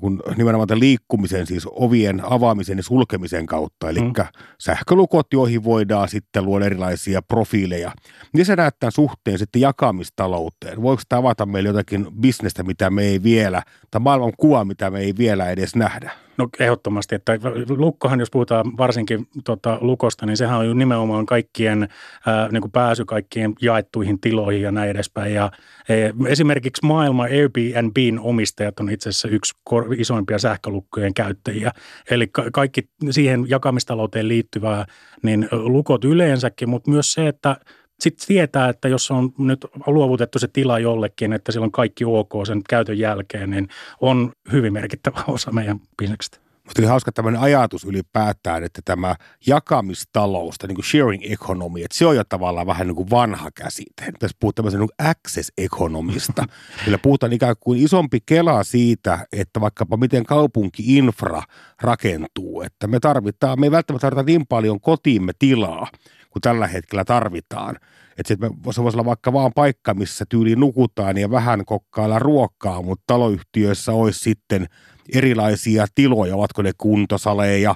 kun nimenomaan tämän liikkumisen, siis ovien avaamisen ja sulkemisen kautta, eli mm. sähkölukot, joihin voidaan sitten luoda erilaisia profiileja. Miten sä näet tämän suhteen sitten jakamistalouteen? Voiko tämä avata meille jotakin bisnestä, mitä me ei vielä, tai maailman kuva, mitä me ei vielä edes nähdä? No ehdottomasti, että lukkohan, jos puhutaan varsinkin tuota, lukosta, niin sehän on nimenomaan kaikkien ää, niin kuin pääsy kaikkien jaettuihin tiloihin ja näin edespäin. Ja, e, esimerkiksi maailman Airbnbin omistajat on itse asiassa yksi kor- isoimpia sähkölukkojen käyttäjiä. Eli ka- kaikki siihen jakamistalouteen liittyvää, niin lukot yleensäkin, mutta myös se, että sitten tietää, että jos on nyt luovutettu se tila jollekin, että siellä on kaikki ok sen käytön jälkeen, niin on hyvin merkittävä osa meidän bisneksestä. Mutta oli hauska tämmöinen ajatus ylipäätään, että tämä jakamistalous, niin kuin sharing economy, että se on jo tavallaan vähän niin kuin vanha käsite. Tässä puhutaan tämmöisen niin access economista, millä puhutaan ikään kuin isompi kela siitä, että vaikkapa miten kaupunki-infra rakentuu. Että me tarvitaan, me ei välttämättä tarvita niin paljon kotiimme tilaa, kuin tällä hetkellä tarvitaan. Että se voisi olla vaikka vaan paikka, missä tyyli nukutaan ja vähän kokkailla ruokkaa, mutta taloyhtiöissä olisi sitten erilaisia tiloja, ovatko ne kuntosaleja,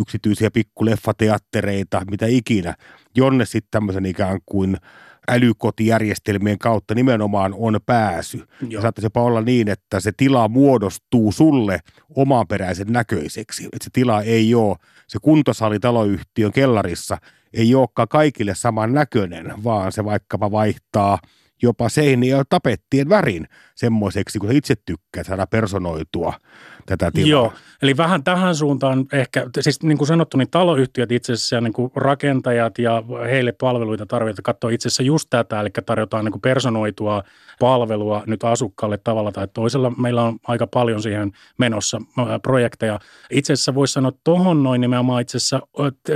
yksityisiä pikkuleffateattereita, mitä ikinä, jonne sitten tämmöisen ikään kuin älykotijärjestelmien kautta nimenomaan on pääsy. Joo. Ja saattaisi jopa olla niin, että se tila muodostuu sulle omaperäisen näköiseksi. Että se tila ei ole se kuntosali taloyhtiön kellarissa, ei olekaan kaikille saman näköinen, vaan se vaikkapa vaihtaa jopa seiniä tapettien värin semmoiseksi, kun itse tykkäät saada personoitua tätä tilaa. Joo, eli vähän tähän suuntaan ehkä, siis niin kuin sanottu, niin taloyhtiöt itse asiassa ja niin kuin rakentajat ja heille palveluita tarvitaan katsoa itse asiassa just tätä, eli tarjotaan niin kuin personoitua palvelua nyt asukkaalle tavalla tai toisella. Meillä on aika paljon siihen menossa projekteja. Itse asiassa voisi sanoa tuohon noin nimenomaan itse asiassa,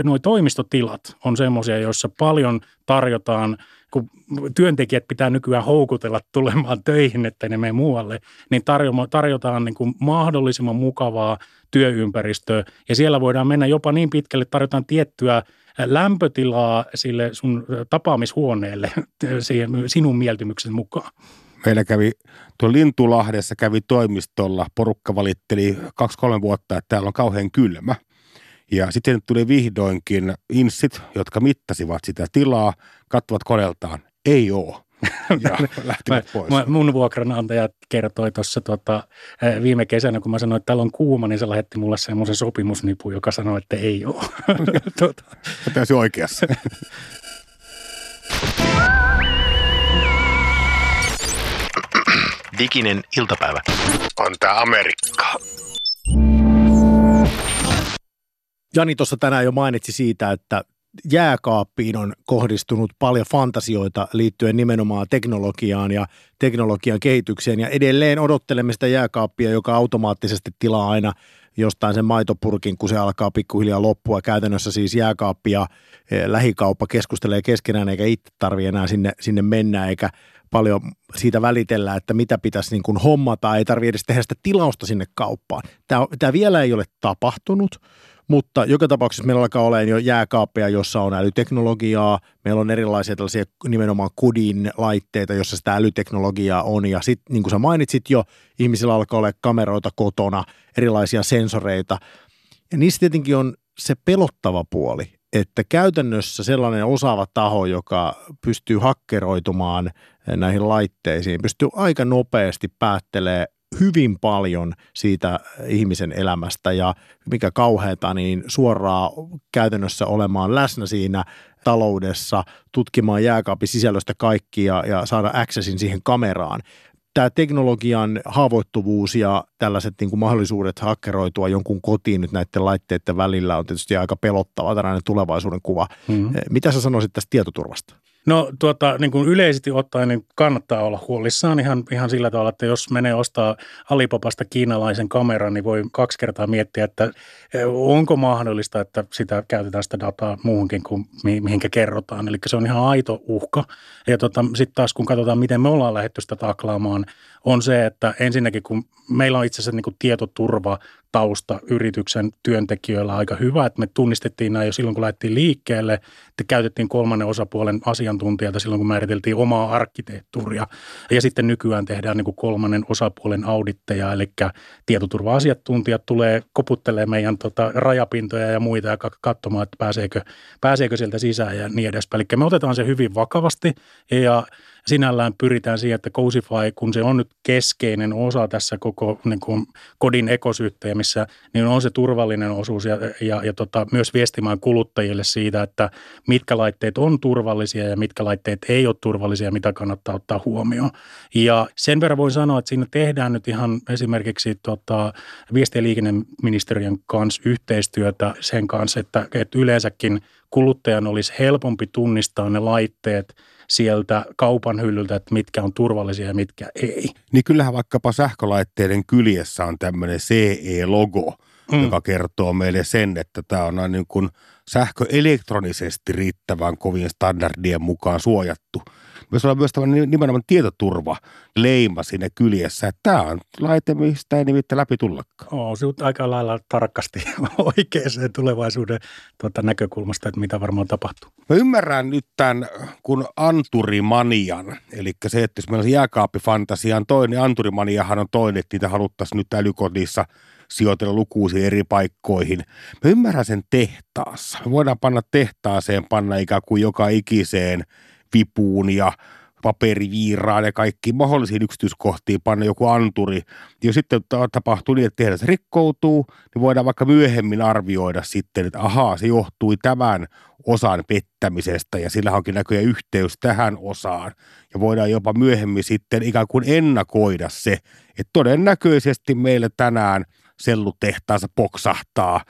nuo toimistotilat on semmoisia, joissa paljon tarjotaan kun työntekijät pitää nykyään houkutella tulemaan töihin, että ne menee muualle, niin tarjotaan niin kuin mahdollisimman mukavaa työympäristöä. Ja siellä voidaan mennä jopa niin pitkälle, että tarjotaan tiettyä lämpötilaa sille sun tapaamishuoneelle sinun mieltymyksen mukaan. Meillä kävi tuo Lintulahdessa kävi toimistolla, porukka valitteli kaksi-kolme vuotta, että täällä on kauhean kylmä. Ja sitten tuli vihdoinkin inssit, jotka mittasivat sitä tilaa, katsovat koneeltaan, ei ole. ja lähtivät pois. Mä, mun vuokranantaja kertoi tuossa tota, viime kesänä, kun mä sanoin, että täällä on kuuma, niin se lähetti mulle semmoisen sopimusnipun, joka sanoi, että ei ole. tuota. Täysin oikeassa. Diginen iltapäivä. On tää Amerikka. Jani tuossa tänään jo mainitsi siitä, että jääkaappiin on kohdistunut paljon fantasioita liittyen nimenomaan teknologiaan ja teknologian kehitykseen ja edelleen odottelemme sitä jääkaappia, joka automaattisesti tilaa aina jostain sen maitopurkin, kun se alkaa pikkuhiljaa loppua. Käytännössä siis jääkaappi ja e, lähikauppa keskustelee keskenään eikä itse tarvi enää sinne, sinne mennä eikä paljon siitä välitellä, että mitä pitäisi niin kuin hommata. Ei tarvitse edes tehdä sitä tilausta sinne kauppaan. Tämä, tämä vielä ei ole tapahtunut, mutta joka tapauksessa meillä alkaa olemaan jo jääkaappeja, jossa on älyteknologiaa. Meillä on erilaisia tällaisia nimenomaan kodin laitteita, jossa sitä älyteknologiaa on. Ja sitten niin kuin sä mainitsit jo, ihmisillä alkaa olla kameroita kotona, erilaisia sensoreita. Ja niissä tietenkin on se pelottava puoli, että käytännössä sellainen osaava taho, joka pystyy hakkeroitumaan näihin laitteisiin, pystyy aika nopeasti päättelemään hyvin paljon siitä ihmisen elämästä ja mikä kauheata, niin suoraan käytännössä olemaan läsnä siinä taloudessa, tutkimaan jääkaapin sisällöstä kaikkia ja saada accessin siihen kameraan. Tämä teknologian haavoittuvuus ja tällaiset niin kuin mahdollisuudet hakkeroitua jonkun kotiin nyt näiden laitteiden välillä on tietysti aika pelottava tällainen tulevaisuuden kuva. Mm-hmm. Mitä sä sanoisit tästä tietoturvasta? No tuota, niin kuin yleisesti ottaen niin kannattaa olla huolissaan ihan, ihan sillä tavalla, että jos menee ostaa Alipapasta kiinalaisen kameran, niin voi kaksi kertaa miettiä, että eh, onko mahdollista, että sitä käytetään sitä dataa muuhunkin kuin mihinkä kerrotaan. Eli se on ihan aito uhka. Ja tota, sitten taas kun katsotaan, miten me ollaan lähdetty sitä taklaamaan, on se, että ensinnäkin kun meillä on itse asiassa niin kuin tietoturva tausta yrityksen työntekijöillä aika hyvä, että me tunnistettiin nämä jo silloin, kun lähdettiin liikkeelle, että käytettiin kolmannen osapuolen asiantuntijalta silloin, kun määriteltiin omaa arkkitehtuuria. Ja sitten nykyään tehdään niin kuin kolmannen osapuolen auditteja, eli tietoturva-asiantuntijat tulee koputtelee meidän tota, rajapintoja ja muita ja katsomaan, että pääseekö, pääseekö sieltä sisään ja niin edespäin. Eli me otetaan se hyvin vakavasti ja sinällään pyritään siihen, että Coasify, kun se on nyt keskeinen osa tässä koko niin kuin kodin ekosysteemissä, niin on se turvallinen osuus ja, ja, ja tota, myös viestimään kuluttajille siitä, että mitkä laitteet on turvallisia ja mitkä laitteet ei ole turvallisia, mitä kannattaa ottaa huomioon. Ja sen verran voin sanoa, että siinä tehdään nyt ihan esimerkiksi tota, viesti- ja liikenneministeriön kanssa yhteistyötä sen kanssa, että, että yleensäkin kuluttajan olisi helpompi tunnistaa ne laitteet – sieltä kaupan hyllyltä, että mitkä on turvallisia ja mitkä ei. Niin kyllähän vaikkapa sähkölaitteiden kyljessä on tämmöinen CE-logo, mm. joka kertoo meille sen, että tämä on niin kuin sähköelektronisesti riittävän kovin standardien mukaan suojattu – myös olla myös tämmöinen nimenomaan tietoturva leima siinä kyljessä, että tämä on laite, mistä ei nimittäin läpi tullakaan. Oo, se aika lailla tarkasti oikeaan tulevaisuuden tuota näkökulmasta, että mitä varmaan tapahtuu. Mä ymmärrän nyt tämän, kun anturimanian, eli se, että jos meillä on jääkaappifantasia on toinen, niin anturimaniahan on toinen, että niitä haluttaisiin nyt älykodissa sijoitella lukuisiin eri paikkoihin. Mä ymmärrän sen tehtaassa. Me voidaan panna tehtaaseen, panna ikään kuin joka ikiseen vipuun ja paperiviiraan ja kaikkiin mahdollisiin yksityiskohtiin panna joku anturi. Ja sitten tapahtuu niin, että tehdas rikkoutuu, niin voidaan vaikka myöhemmin arvioida sitten, että ahaa, se johtui tämän osan pettämisestä ja sillä onkin näköjään yhteys tähän osaan. Ja voidaan jopa myöhemmin sitten ikään kuin ennakoida se, että todennäköisesti meille tänään sellutehtaansa poksahtaa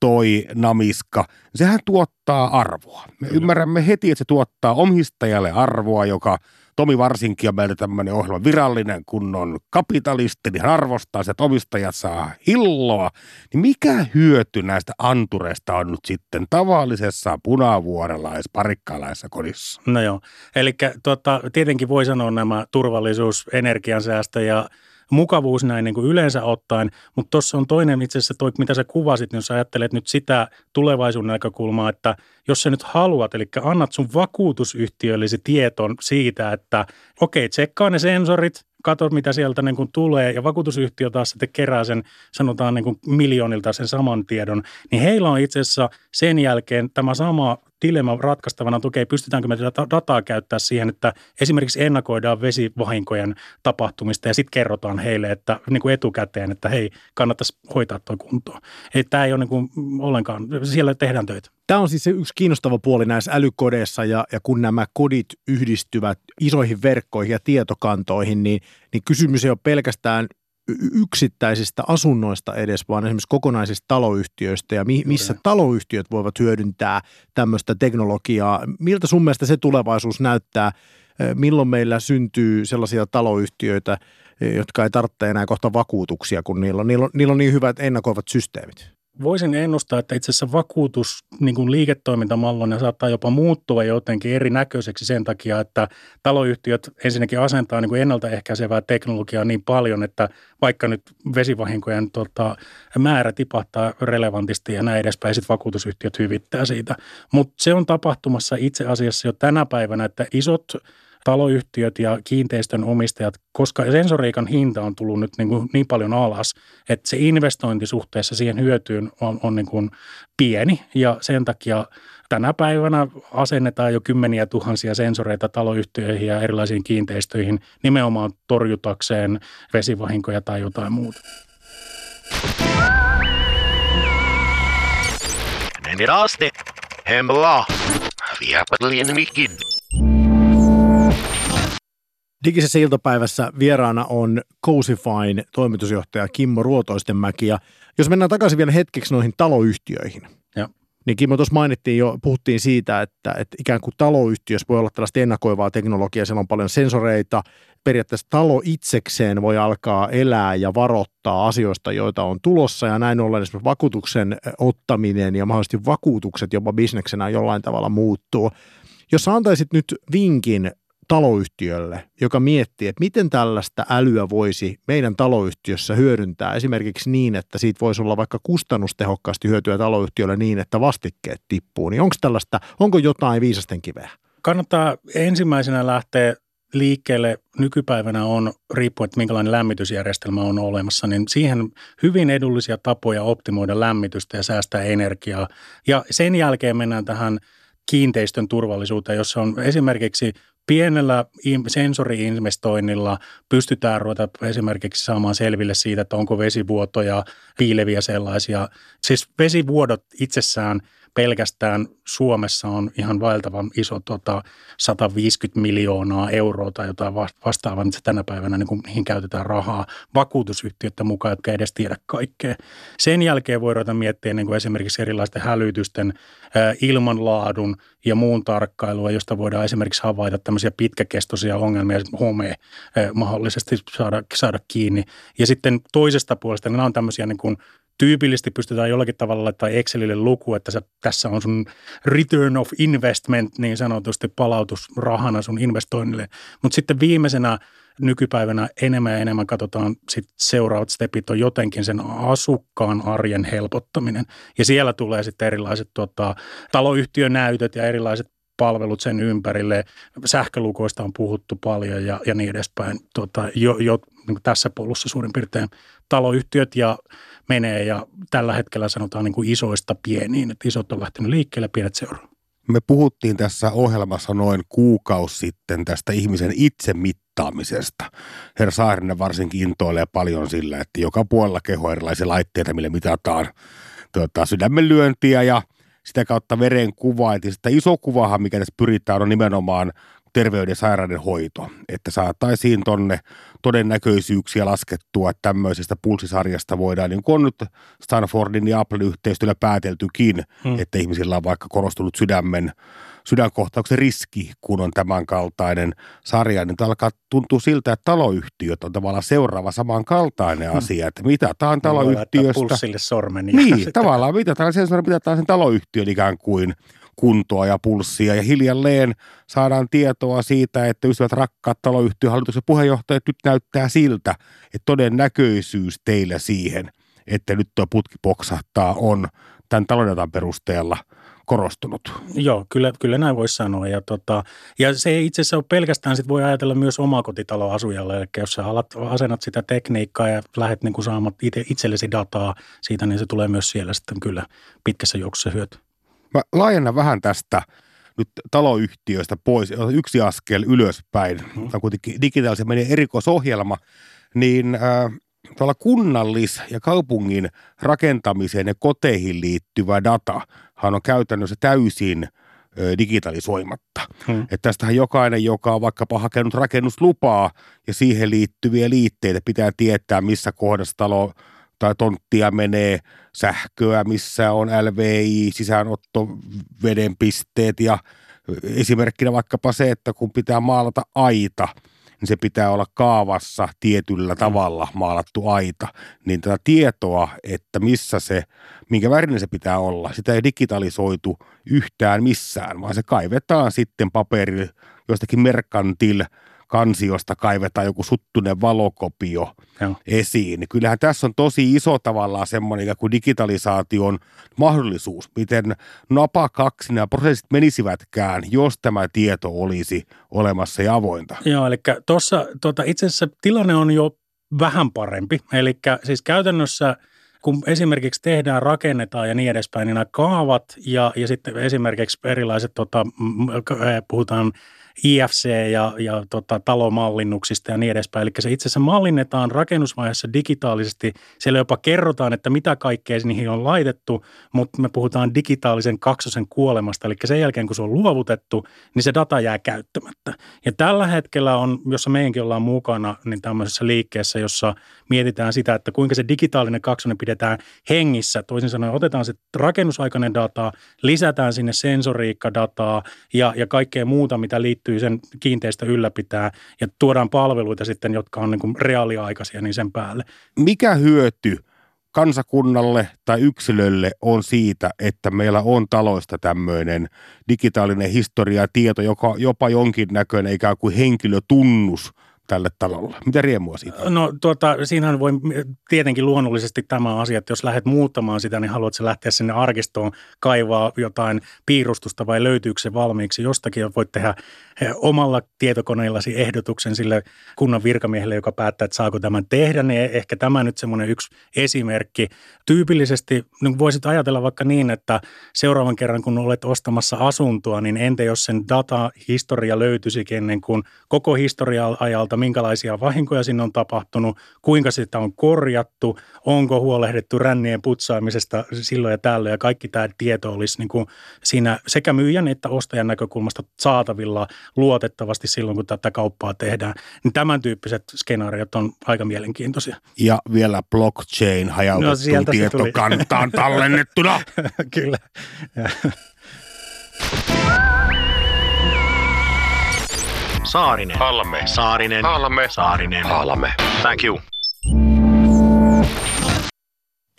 toi namiska, sehän tuottaa arvoa. Me Kyllä. ymmärrämme heti, että se tuottaa omistajalle arvoa, joka Tomi varsinkin on meillä tämmöinen ohjelma virallinen kunnon kapitalisti, niin hän arvostaa se, että omistajat saa illoa. Niin mikä hyöty näistä antureista on nyt sitten tavallisessa punavuorelais parikkalaisessa kodissa? No joo, eli tota, tietenkin voi sanoa nämä turvallisuus, energiansäästö ja mukavuus näin niin kuin yleensä ottaen, mutta tuossa on toinen itse asiassa toi, mitä sä kuvasit, niin jos ajattelet nyt sitä tulevaisuuden näkökulmaa, että jos sä nyt haluat, eli annat sun vakuutusyhtiöllesi tieton siitä, että okei, okay, tsekkaa ne sensorit, katso mitä sieltä niin kuin tulee ja vakuutusyhtiö taas sitten kerää sen, sanotaan niin kuin miljoonilta sen saman tiedon, niin heillä on itse asiassa sen jälkeen tämä sama dilemma ratkaistavana, että okei, pystytäänkö me tätä dataa käyttää siihen, että esimerkiksi ennakoidaan vesivahinkojen tapahtumista ja sitten kerrotaan heille, että niin kuin etukäteen, että hei, kannattaisi hoitaa tuo kuntoon. Että tämä ei ole niin kuin ollenkaan, siellä tehdään töitä. Tämä on siis se yksi kiinnostava puoli näissä älykodeissa ja, ja kun nämä kodit yhdistyvät isoihin verkkoihin ja tietokantoihin, niin, niin kysymys ei ole pelkästään yksittäisistä asunnoista edes, vaan esimerkiksi kokonaisista taloyhtiöistä ja mi- missä taloyhtiöt voivat hyödyntää tämmöistä teknologiaa. Miltä sun mielestä se tulevaisuus näyttää? Milloin meillä syntyy sellaisia taloyhtiöitä, jotka ei tarvitse enää kohta vakuutuksia, kun niillä on, niillä on, niillä on niin hyvät ennakoivat systeemit? Voisin ennustaa, että itse asiassa vakuutus niin kuin liiketoimintamallona saattaa jopa muuttua jotenkin erinäköiseksi sen takia, että taloyhtiöt ensinnäkin asentaa niin kuin ennaltaehkäisevää teknologiaa niin paljon, että vaikka nyt vesivahinkojen tota, määrä tipahtaa relevantisti ja näin edespäin, sitten vakuutusyhtiöt hyvittää siitä. Mutta se on tapahtumassa itse asiassa jo tänä päivänä, että isot taloyhtiöt ja kiinteistön omistajat, koska sensoriikan hinta on tullut nyt niin, kuin niin paljon alas, että se investointi suhteessa siihen hyötyyn on, on niin kuin pieni ja sen takia tänä päivänä asennetaan jo kymmeniä tuhansia sensoreita taloyhtiöihin ja erilaisiin kiinteistöihin nimenomaan torjutakseen vesivahinkoja tai jotain muuta. Men idag hemla. Vi är på Digisessä iltapäivässä vieraana on Coasifyn toimitusjohtaja Kimmo Ruotoistenmäki. Ja jos mennään takaisin vielä hetkeksi noihin taloyhtiöihin, ja. niin Kimmo tuossa mainittiin jo, puhuttiin siitä, että, että ikään kuin taloyhtiössä voi olla tällaista ennakoivaa teknologiaa, siellä on paljon sensoreita, periaatteessa talo itsekseen voi alkaa elää ja varoittaa asioista, joita on tulossa ja näin ollen esimerkiksi vakuutuksen ottaminen ja mahdollisesti vakuutukset jopa bisneksenä jollain tavalla muuttuu. Jos antaisit nyt vinkin taloyhtiölle, joka miettii, että miten tällaista älyä voisi meidän taloyhtiössä hyödyntää esimerkiksi niin, että siitä voisi olla vaikka kustannustehokkaasti hyötyä taloyhtiölle niin, että vastikkeet tippuu, niin onko tällaista, onko jotain viisasten kiveä? Kannattaa ensimmäisenä lähteä liikkeelle nykypäivänä on, riippuen, että minkälainen lämmitysjärjestelmä on olemassa, niin siihen hyvin edullisia tapoja optimoida lämmitystä ja säästää energiaa. Ja sen jälkeen mennään tähän kiinteistön turvallisuuteen, jossa on esimerkiksi pienellä sensoriinvestoinnilla pystytään ruveta esimerkiksi saamaan selville siitä, että onko vesivuotoja, piileviä sellaisia. Siis vesivuodot itsessään – pelkästään Suomessa on ihan vaeltavan iso tota, 150 miljoonaa euroa tai jotain vastaavaa, niin se tänä päivänä niin kuin, mihin käytetään rahaa vakuutusyhtiöiden mukaan, jotka edes tiedä kaikkea. Sen jälkeen voi ruveta miettiä niin kuin esimerkiksi erilaisten hälytysten, ilmanlaadun ja muun tarkkailua, josta voidaan esimerkiksi havaita tämmöisiä pitkäkestoisia ongelmia, home mahdollisesti saada, saada kiinni. Ja sitten toisesta puolesta, niin nämä on tämmöisiä niin kuin tyypillisesti pystytään jollakin tavalla laittaa Excelille luku, että sä, tässä on sun return of investment niin sanotusti palautusrahana sun investoinnille. Mutta sitten viimeisenä nykypäivänä enemmän ja enemmän katsotaan sit seuraavat stepit on jotenkin sen asukkaan arjen helpottaminen. Ja siellä tulee sitten erilaiset tota, taloyhtiönäytöt ja erilaiset palvelut sen ympärille. Sähkölukoista on puhuttu paljon ja, ja niin edespäin. Tota, jo, jo niin tässä polussa suurin piirtein taloyhtiöt ja menee ja tällä hetkellä sanotaan niin kuin isoista pieniin, että isot on lähtenyt liikkeelle, pienet seuraavat. Me puhuttiin tässä ohjelmassa noin kuukausi sitten tästä ihmisen itsemittaamisesta. Herra Saarinen varsinkin intoilee paljon sillä, että joka puolella keho erilaisia laitteita, millä mitataan tuota, sydämenlyöntiä ja sitä kautta verenkuvaa. Ja sitä iso kuvahan, mikä tässä pyritään, on nimenomaan terveyden ja sairauden hoito, että saataisiin tonne todennäköisyyksiä laskettua, että tämmöisestä pulssisarjasta voidaan, niin kuin on nyt Stanfordin ja Apple yhteistyöllä pääteltykin, hmm. että ihmisillä on vaikka korostunut sydämen sydänkohtauksen riski, kun on tämän kaltainen sarja, niin alkaa tuntua siltä, että taloyhtiöt on tavallaan seuraava samankaltainen hmm. asia, että mitataan taloyhtiöstä. Pulssille sormen. Niin, tavallaan mitataan sen, mitataan sen taloyhtiön ikään kuin kuntoa ja pulssia ja hiljalleen saadaan tietoa siitä, että ystävät rakkaat taloyhtiön hallituksen puheenjohtajat nyt näyttää siltä, että todennäköisyys teillä siihen, että nyt tuo putki poksahtaa on tämän talouden perusteella korostunut. Joo, kyllä, kyllä näin voisi sanoa. Ja, tota, ja se itse asiassa ole pelkästään, sit voi ajatella myös omakotitaloasujalle, eli jos sä alat, asennat sitä tekniikkaa ja lähdet niin saamaan itse, itsellesi dataa siitä, niin se tulee myös siellä sitten kyllä pitkässä juoksussa hyöty. Mä laajennan vähän tästä nyt taloyhtiöistä pois, yksi askel ylöspäin. Mm. Tämä on kuitenkin digitaalisen meidän erikoisohjelma, niin äh, tuolla kunnallis- ja kaupungin rakentamiseen ja koteihin liittyvä datahan on käytännössä täysin digitalisoimatta. Hmm. Että tästähän jokainen, joka on vaikkapa hakenut rakennuslupaa ja siihen liittyviä liitteitä, pitää tietää, missä kohdassa talo tai tonttia menee sähköä, missä on LVI, sisäänotto, vedenpisteet ja esimerkkinä vaikkapa se, että kun pitää maalata aita, niin se pitää olla kaavassa tietyllä mm. tavalla maalattu aita, niin tätä tietoa, että missä se, minkä värinen se pitää olla, sitä ei digitalisoitu yhtään missään, vaan se kaivetaan sitten paperi jostakin merkantil kansiosta kaivetaan joku suttunen valokopio Joo. esiin. Niin kyllähän tässä on tosi iso tavallaan semmoinen kuin digitalisaation mahdollisuus, miten napakaksi nämä prosessit menisivätkään, jos tämä tieto olisi olemassa ja avointa. Joo, eli tuossa tota, itse asiassa tilanne on jo vähän parempi. Eli siis käytännössä kun esimerkiksi tehdään, rakennetaan ja niin edespäin, niin nämä kaavat ja, ja sitten esimerkiksi erilaiset, tota, puhutaan IFC ja, ja tota, talomallinnuksista ja niin edespäin. Eli se itse asiassa mallinnetaan rakennusvaiheessa digitaalisesti. Siellä jopa kerrotaan, että mitä kaikkea niihin on laitettu, mutta me puhutaan digitaalisen kaksosen kuolemasta. Eli sen jälkeen, kun se on luovutettu, niin se data jää käyttämättä. Ja tällä hetkellä on, jossa meidänkin ollaan mukana, niin tämmöisessä liikkeessä, jossa mietitään sitä, että kuinka se digitaalinen kaksonen pidetään hengissä. Toisin sanoen otetaan se rakennusaikainen data, lisätään sinne sensoriikkadataa ja, ja kaikkea muuta, mitä liittyy pystyy sen kiinteistö ylläpitää ja tuodaan palveluita sitten, jotka on niin kuin reaaliaikaisia niin sen päälle. Mikä hyöty kansakunnalle tai yksilölle on siitä, että meillä on taloista tämmöinen digitaalinen historia tieto, joka jopa jonkinnäköinen ikään kuin henkilötunnus – tälle talolle? Mitä riemua siitä No tuota, siinähän voi tietenkin luonnollisesti tämä asia, että jos lähdet muuttamaan sitä, niin haluatko lähteä sinne arkistoon kaivaa jotain piirustusta vai löytyykö se valmiiksi jostakin ja voit tehdä eh, omalla tietokoneellasi ehdotuksen sille kunnan virkamiehelle, joka päättää, että saako tämän tehdä, niin ehkä tämä nyt semmoinen yksi esimerkki. Tyypillisesti niin voisit ajatella vaikka niin, että seuraavan kerran kun olet ostamassa asuntoa, niin entä jos sen datahistoria löytyisikin ennen kuin koko historia ajalta minkälaisia vahinkoja sinne on tapahtunut, kuinka sitä on korjattu, onko huolehdittu rännien putsaamisesta silloin ja tällöin ja kaikki tämä tieto olisi niin kuin siinä sekä myyjän että ostajan näkökulmasta saatavilla luotettavasti silloin, kun tätä kauppaa tehdään. Niin tämän tyyppiset skenaariot on aika mielenkiintoisia. Ja vielä blockchain hajautettu no, tietokantaan tallennettuna. Kyllä. Saarinen. Halme. Saarinen. Halme. Saarinen. Halme. Thank you.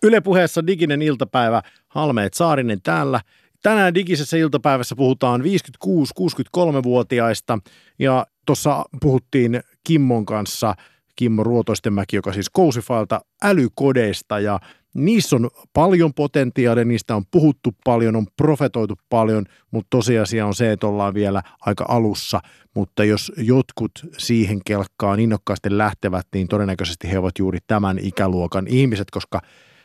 Yle puheessa diginen iltapäivä. Halmeet Saarinen täällä. Tänään digisessä iltapäivässä puhutaan 56-63-vuotiaista ja tuossa puhuttiin Kimmon kanssa, Kimmo Ruotoistenmäki, joka siis Kousifalta, älykodeista ja niissä on paljon potentiaalia, niistä on puhuttu paljon, on profetoitu paljon, mutta tosiasia on se, että ollaan vielä aika alussa. Mutta jos jotkut siihen kelkkaan innokkaasti lähtevät, niin todennäköisesti he ovat juuri tämän ikäluokan ihmiset, koska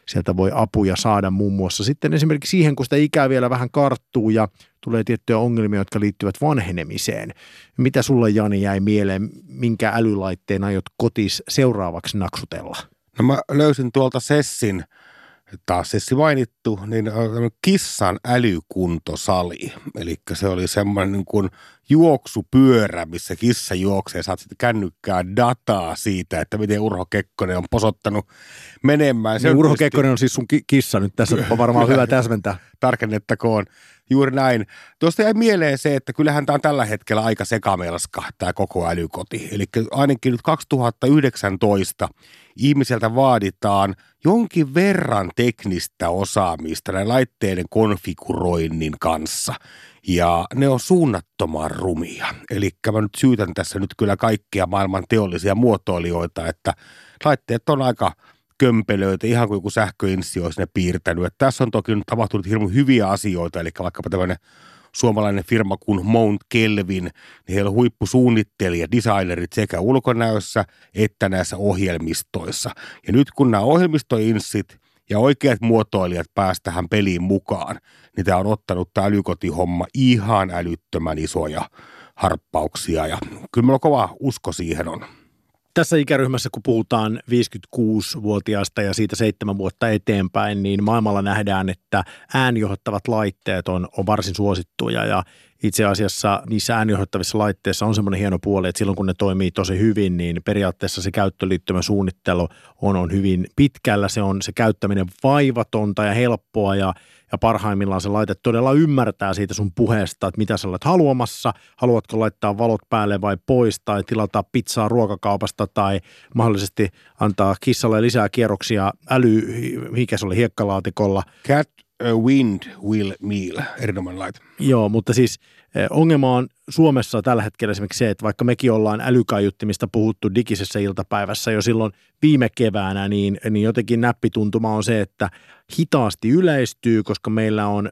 sieltä voi apuja saada muun muassa sitten esimerkiksi siihen, kun sitä ikää vielä vähän karttuu ja tulee tiettyjä ongelmia, jotka liittyvät vanhenemiseen. Mitä sulla Jani jäi mieleen, minkä älylaitteen aiot kotis seuraavaksi naksutella? No mä löysin tuolta Sessin, taas Sessi mainittu, niin tämmönen kissan älykuntosali. Eli se oli semmoinen niin kuin juoksupyörä, missä kissa juoksee. Saat sitten kännykkää dataa siitä, että miten Urho Kekkonen on posottanut menemään. Se Niin on Urho tietysti- Kekkonen on siis sun ki- kissa nyt tässä, on varmaan hyvä täsmentää. tarkennettakoon. Juuri näin. Tuosta jäi mieleen se, että kyllähän tämä on tällä hetkellä aika sekamelska, tämä koko älykoti. Eli ainakin nyt 2019 ihmiseltä vaaditaan jonkin verran teknistä osaamista näiden laitteiden konfiguroinnin kanssa. Ja ne on suunnattoman rumia. Eli mä nyt syytän tässä nyt kyllä kaikkia maailman teollisia muotoilijoita, että laitteet on aika kömpelöitä, ihan kuin joku sähköinssi olisi ne piirtänyt. Et tässä on toki nyt tapahtunut hirveän hyviä asioita, eli vaikkapa tämmöinen suomalainen firma kuin Mount Kelvin, niin heillä on huippusuunnittelijat, designerit sekä ulkonäössä että näissä ohjelmistoissa. Ja nyt kun nämä ohjelmistoinssit ja oikeat muotoilijat päästä tähän peliin mukaan, niin tämä on ottanut tämä älykotihomma ihan älyttömän isoja harppauksia ja kyllä on kova usko siihen on. Tässä ikäryhmässä, kun puhutaan 56-vuotiaasta ja siitä seitsemän vuotta eteenpäin, niin maailmalla nähdään, että ääniohottavat laitteet on, on varsin suosittuja ja itse asiassa niissä ääniohottavissa laitteissa on semmoinen hieno puoli, että silloin kun ne toimii tosi hyvin, niin periaatteessa se käyttöliittymä suunnittelu on, on hyvin pitkällä. Se on se käyttäminen vaivatonta ja helppoa ja, ja parhaimmillaan se laite todella ymmärtää siitä sun puheesta, että mitä sä olet haluamassa. Haluatko laittaa valot päälle vai pois tai tilata pizzaa ruokakaupasta tai mahdollisesti antaa kissalle lisää kierroksia äly, mikä se oli, hiekkalaatikolla. Cat Wind Will Meal, erinomainen laite. Joo, mutta siis eh, ongelma on Suomessa tällä hetkellä esimerkiksi se, että vaikka mekin ollaan älykaiuttimista puhuttu digisessä iltapäivässä jo silloin viime keväänä, niin, niin jotenkin näppituntuma on se, että hitaasti yleistyy, koska meillä on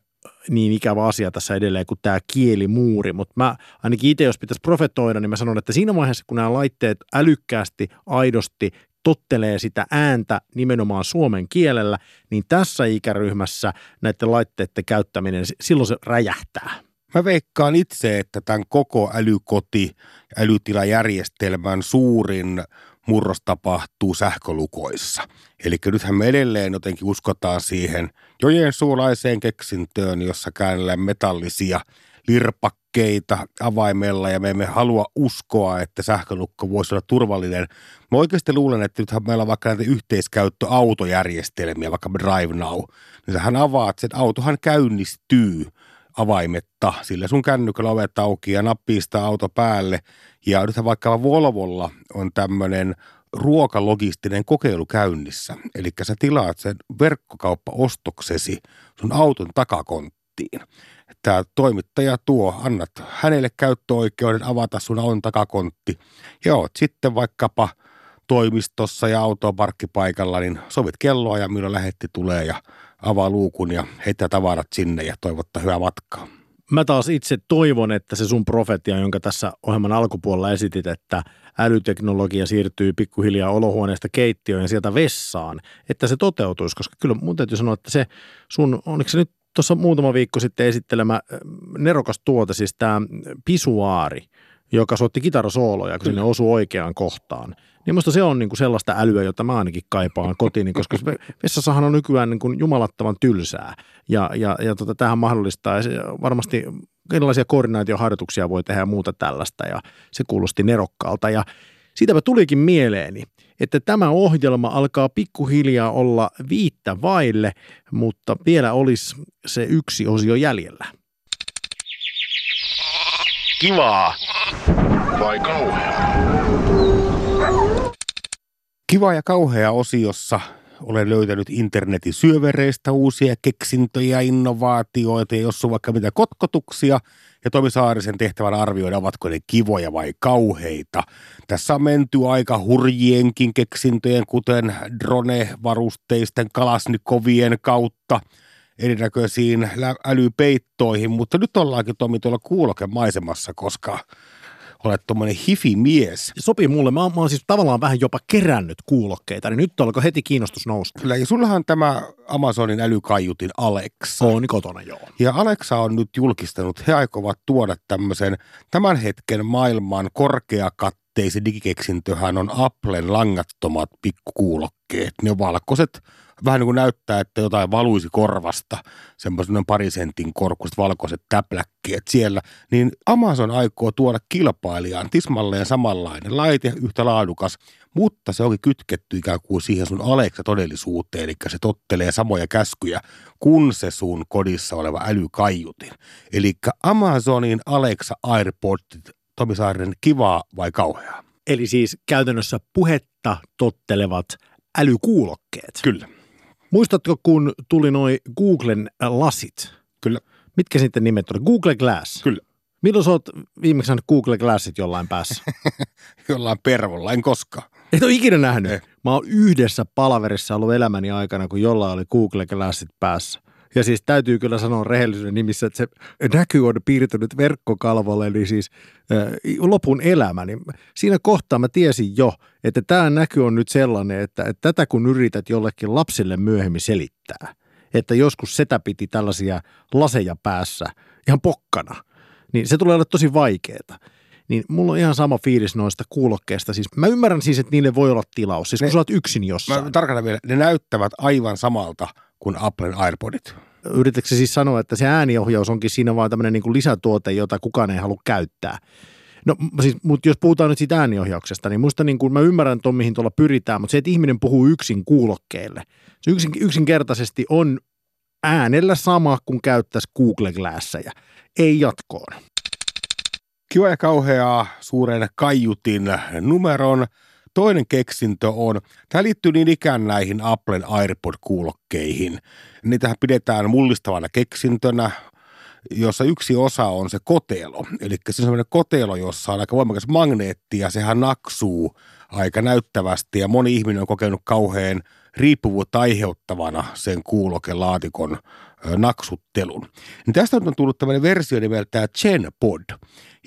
niin ikävä asia tässä edelleen kuin tämä kielimuuri, mutta mä ainakin itse, jos pitäisi profetoida, niin mä sanon, että siinä vaiheessa, kun nämä laitteet älykkäästi, aidosti tottelee sitä ääntä nimenomaan suomen kielellä, niin tässä ikäryhmässä näiden laitteiden käyttäminen, silloin se räjähtää. Mä veikkaan itse, että tämän koko älykoti- älytilajärjestelmän suurin murros tapahtuu sähkölukoissa. Eli nythän me edelleen jotenkin uskotaan siihen jojensuulaiseen keksintöön, jossa käännellään metallisia lirpakkeita avaimella ja me emme halua uskoa, että sähkölukko voisi olla turvallinen. Mä oikeasti luulen, että nythän meillä on vaikka näitä yhteiskäyttöautojärjestelmiä, vaikka Drive Now, niin sähän avaat, että autohan käynnistyy avaimetta, sillä sun kännykällä ovet auki ja nappii sitä auto päälle. Ja nythän vaikka Volvolla on tämmöinen ruokalogistinen kokeilu käynnissä. Eli sä tilaat sen verkkokauppaostoksesi sun auton takakonttiin. Tämä toimittaja tuo, annat hänelle käyttöoikeuden avata sun auton takakontti. Ja oot sitten vaikkapa toimistossa ja autoon parkkipaikalla, niin sovit kelloa ja milloin lähetti tulee ja avaa luukun ja heittää tavarat sinne ja toivottaa hyvää matkaa. Mä taas itse toivon, että se sun profetia, jonka tässä ohjelman alkupuolella esitit, että älyteknologia siirtyy pikkuhiljaa olohuoneesta keittiöön ja sieltä vessaan, että se toteutuisi, koska kyllä mun täytyy sanoa, että se sun, oliko se nyt tuossa muutama viikko sitten esittelemä äh, nerokas tuote, siis tämä pisuaari, joka soitti kitarasooloja, kun sinne osui oikeaan kohtaan. Niin musta se on niinku sellaista älyä, jota mä ainakin kaipaan kotiin, koska vessassahan on nykyään niinku jumalattavan tylsää. Ja, ja, ja tota, tämähän mahdollistaa ja varmasti erilaisia koordinaatioharjoituksia voi tehdä ja muuta tällaista ja se kuulosti nerokkaalta. Ja siitäpä tulikin mieleeni, että tämä ohjelma alkaa pikkuhiljaa olla viittä vaille, mutta vielä olisi se yksi osio jäljellä. Kivaa. Vai kauheaa? Kiva ja kauhea osiossa olen löytänyt internetin syövereistä uusia keksintöjä, innovaatioita ja jos on vaikka mitä kotkotuksia ja Tomi Saarisen tehtävän arvioida, ovatko ne kivoja vai kauheita. Tässä on menty aika hurjienkin keksintöjen, kuten drone-varusteisten kalasnikovien kautta erinäköisiin älypeittoihin, mutta nyt ollaankin Tomi tuolla kuulokemaisemassa, koska olet tuommoinen hifi-mies. Sopii mulle. Mä oon, mä oon siis tavallaan vähän jopa kerännyt kuulokkeita, niin nyt alkoi heti kiinnostus nousta. Kyllä, ja sullahan tämä Amazonin älykaiutin Alexa. On kotona, joo. Ja Alexa on nyt julkistanut, he aikovat tuoda tämmöisen tämän hetken maailman korkeakatteisen digikeksintöhän on Applen langattomat pikkukuulokkeet. Ne on valkoiset, vähän niin kuin näyttää, että jotain valuisi korvasta, semmoisen pari sentin korkuiset valkoiset täpläkkeet siellä, niin Amazon aikoo tuoda kilpailijaan tismalleen samanlainen laite, yhtä laadukas, mutta se onkin kytketty ikään kuin siihen sun Alexa-todellisuuteen, eli se tottelee samoja käskyjä kuin se sun kodissa oleva älykaiutin. Eli Amazonin Alexa AirPodit, Tomi Saarinen, kivaa vai kauheaa? Eli siis käytännössä puhetta tottelevat älykuulokkeet. Kyllä. Muistatko, kun tuli noin Googlen lasit? Kyllä. Mitkä sitten nimet oli? Google Glass. Kyllä. Milloin sä oot viimeksi nähnyt Google Glassit jollain päässä? Jollain pervolla, en koskaan. Et ole ikinä nähnyt. Ei. Mä oon yhdessä palaverissa ollut elämäni aikana, kun jollain oli Google Glassit päässä. Ja siis täytyy kyllä sanoa rehellisyyden nimissä, että se näky on piirtynyt verkkokalvolle, niin siis äh, lopun elämä. Niin siinä kohtaa mä tiesin jo, että tämä näky on nyt sellainen, että, että tätä kun yrität jollekin lapsille myöhemmin selittää, että joskus setä piti tällaisia laseja päässä ihan pokkana, niin se tulee olla tosi vaikeaa. Niin mulla on ihan sama fiilis noista kuulokkeista. Siis mä ymmärrän siis, että niille voi olla tilaus. Siis kun Ne- sä oot yksin jossain. Mä tarkoitan vielä, ne näyttävät aivan samalta kuin Applen AirPodit. Yritätkö siis sanoa, että se ääniohjaus onkin siinä vaan tämmöinen niin kuin lisätuote, jota kukaan ei halua käyttää? No siis, mutta jos puhutaan nyt siitä ääniohjauksesta, niin musta niin kuin, mä ymmärrän ton, mihin tuolla pyritään, mutta se, että ihminen puhuu yksin kuulokkeelle, se yksin, yksinkertaisesti on äänellä sama kuin käyttäisi Google Glasseja. Ei jatkoon. Kiva ja kauheaa suuren kaiutin numeron. Toinen keksintö on, tämä liittyy niin ikään näihin Applen AirPod-kuulokkeihin. Niitähän pidetään mullistavana keksintönä, jossa yksi osa on se kotelo. Eli se on sellainen kotelo, jossa on aika voimakas magneetti ja sehän naksuu aika näyttävästi ja moni ihminen on kokenut kauhean riippuvuutta aiheuttavana sen kuulokelaatikon naksuttelun. Niin tästä on tullut tämmöinen versio nimeltään GenPod.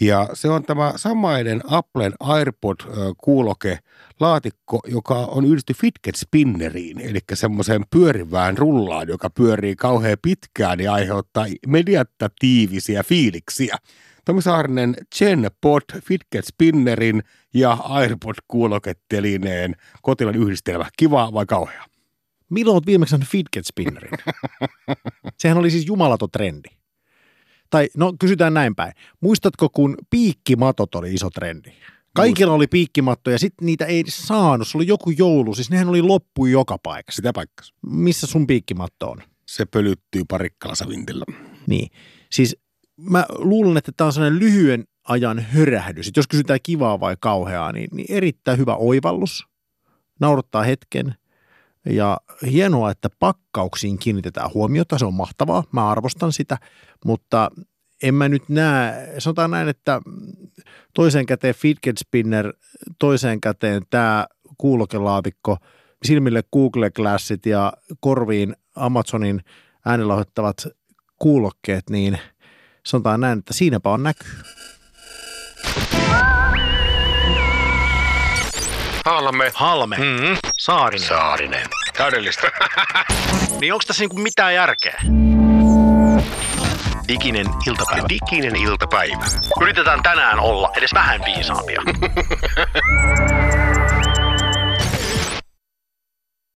Ja se on tämä samainen Applen AirPod-kuuloke laatikko, joka on yhdistetty fidget spinneriin, eli semmoiseen pyörivään rullaan, joka pyörii kauhean pitkään ja aiheuttaa mediatatiivisia fiiliksiä. Tomi Saarinen GenPod fidget spinnerin ja AirPod-kuulokettelineen kotilan yhdistelmä. Kiva vai kauhea? Milloin oot viimeksi fidget spinnerin? Sehän oli siis jumalaton trendi. Tai no kysytään näin päin. Muistatko, kun piikkimatot oli iso trendi? Kaikilla oli piikkimatto ja sitten niitä ei saanut. Se oli joku joulu, siis nehän oli loppu joka paikassa. Sitä paikkas. Missä sun piikkimatto on? Se pölyttyy parikkalassa vintillä. Niin. Siis mä luulen, että tämä on sellainen lyhyen ajan hörähdys. Et jos kysytään kivaa vai kauheaa, niin, niin erittäin hyvä oivallus. Naurattaa hetken. Ja hienoa, että pakkauksiin kiinnitetään huomiota. Se on mahtavaa. Mä arvostan sitä. Mutta en mä nyt näe, sanotaan näin, että toiseen käteen fidget spinner, toiseen käteen tämä kuulokelaatikko, silmille Google Glassit ja korviin Amazonin äänenlauhoittavat kuulokkeet, niin sanotaan näin, että siinäpä on näky. Haalamme. Halme. Mm-hmm. Saarinen. Saarinen. Täydellistä. Niin onko tässä niinku mitään järkeä? Diginen iltapäivä. Diginen iltapäivä. Yritetään tänään olla edes vähän viisaampia.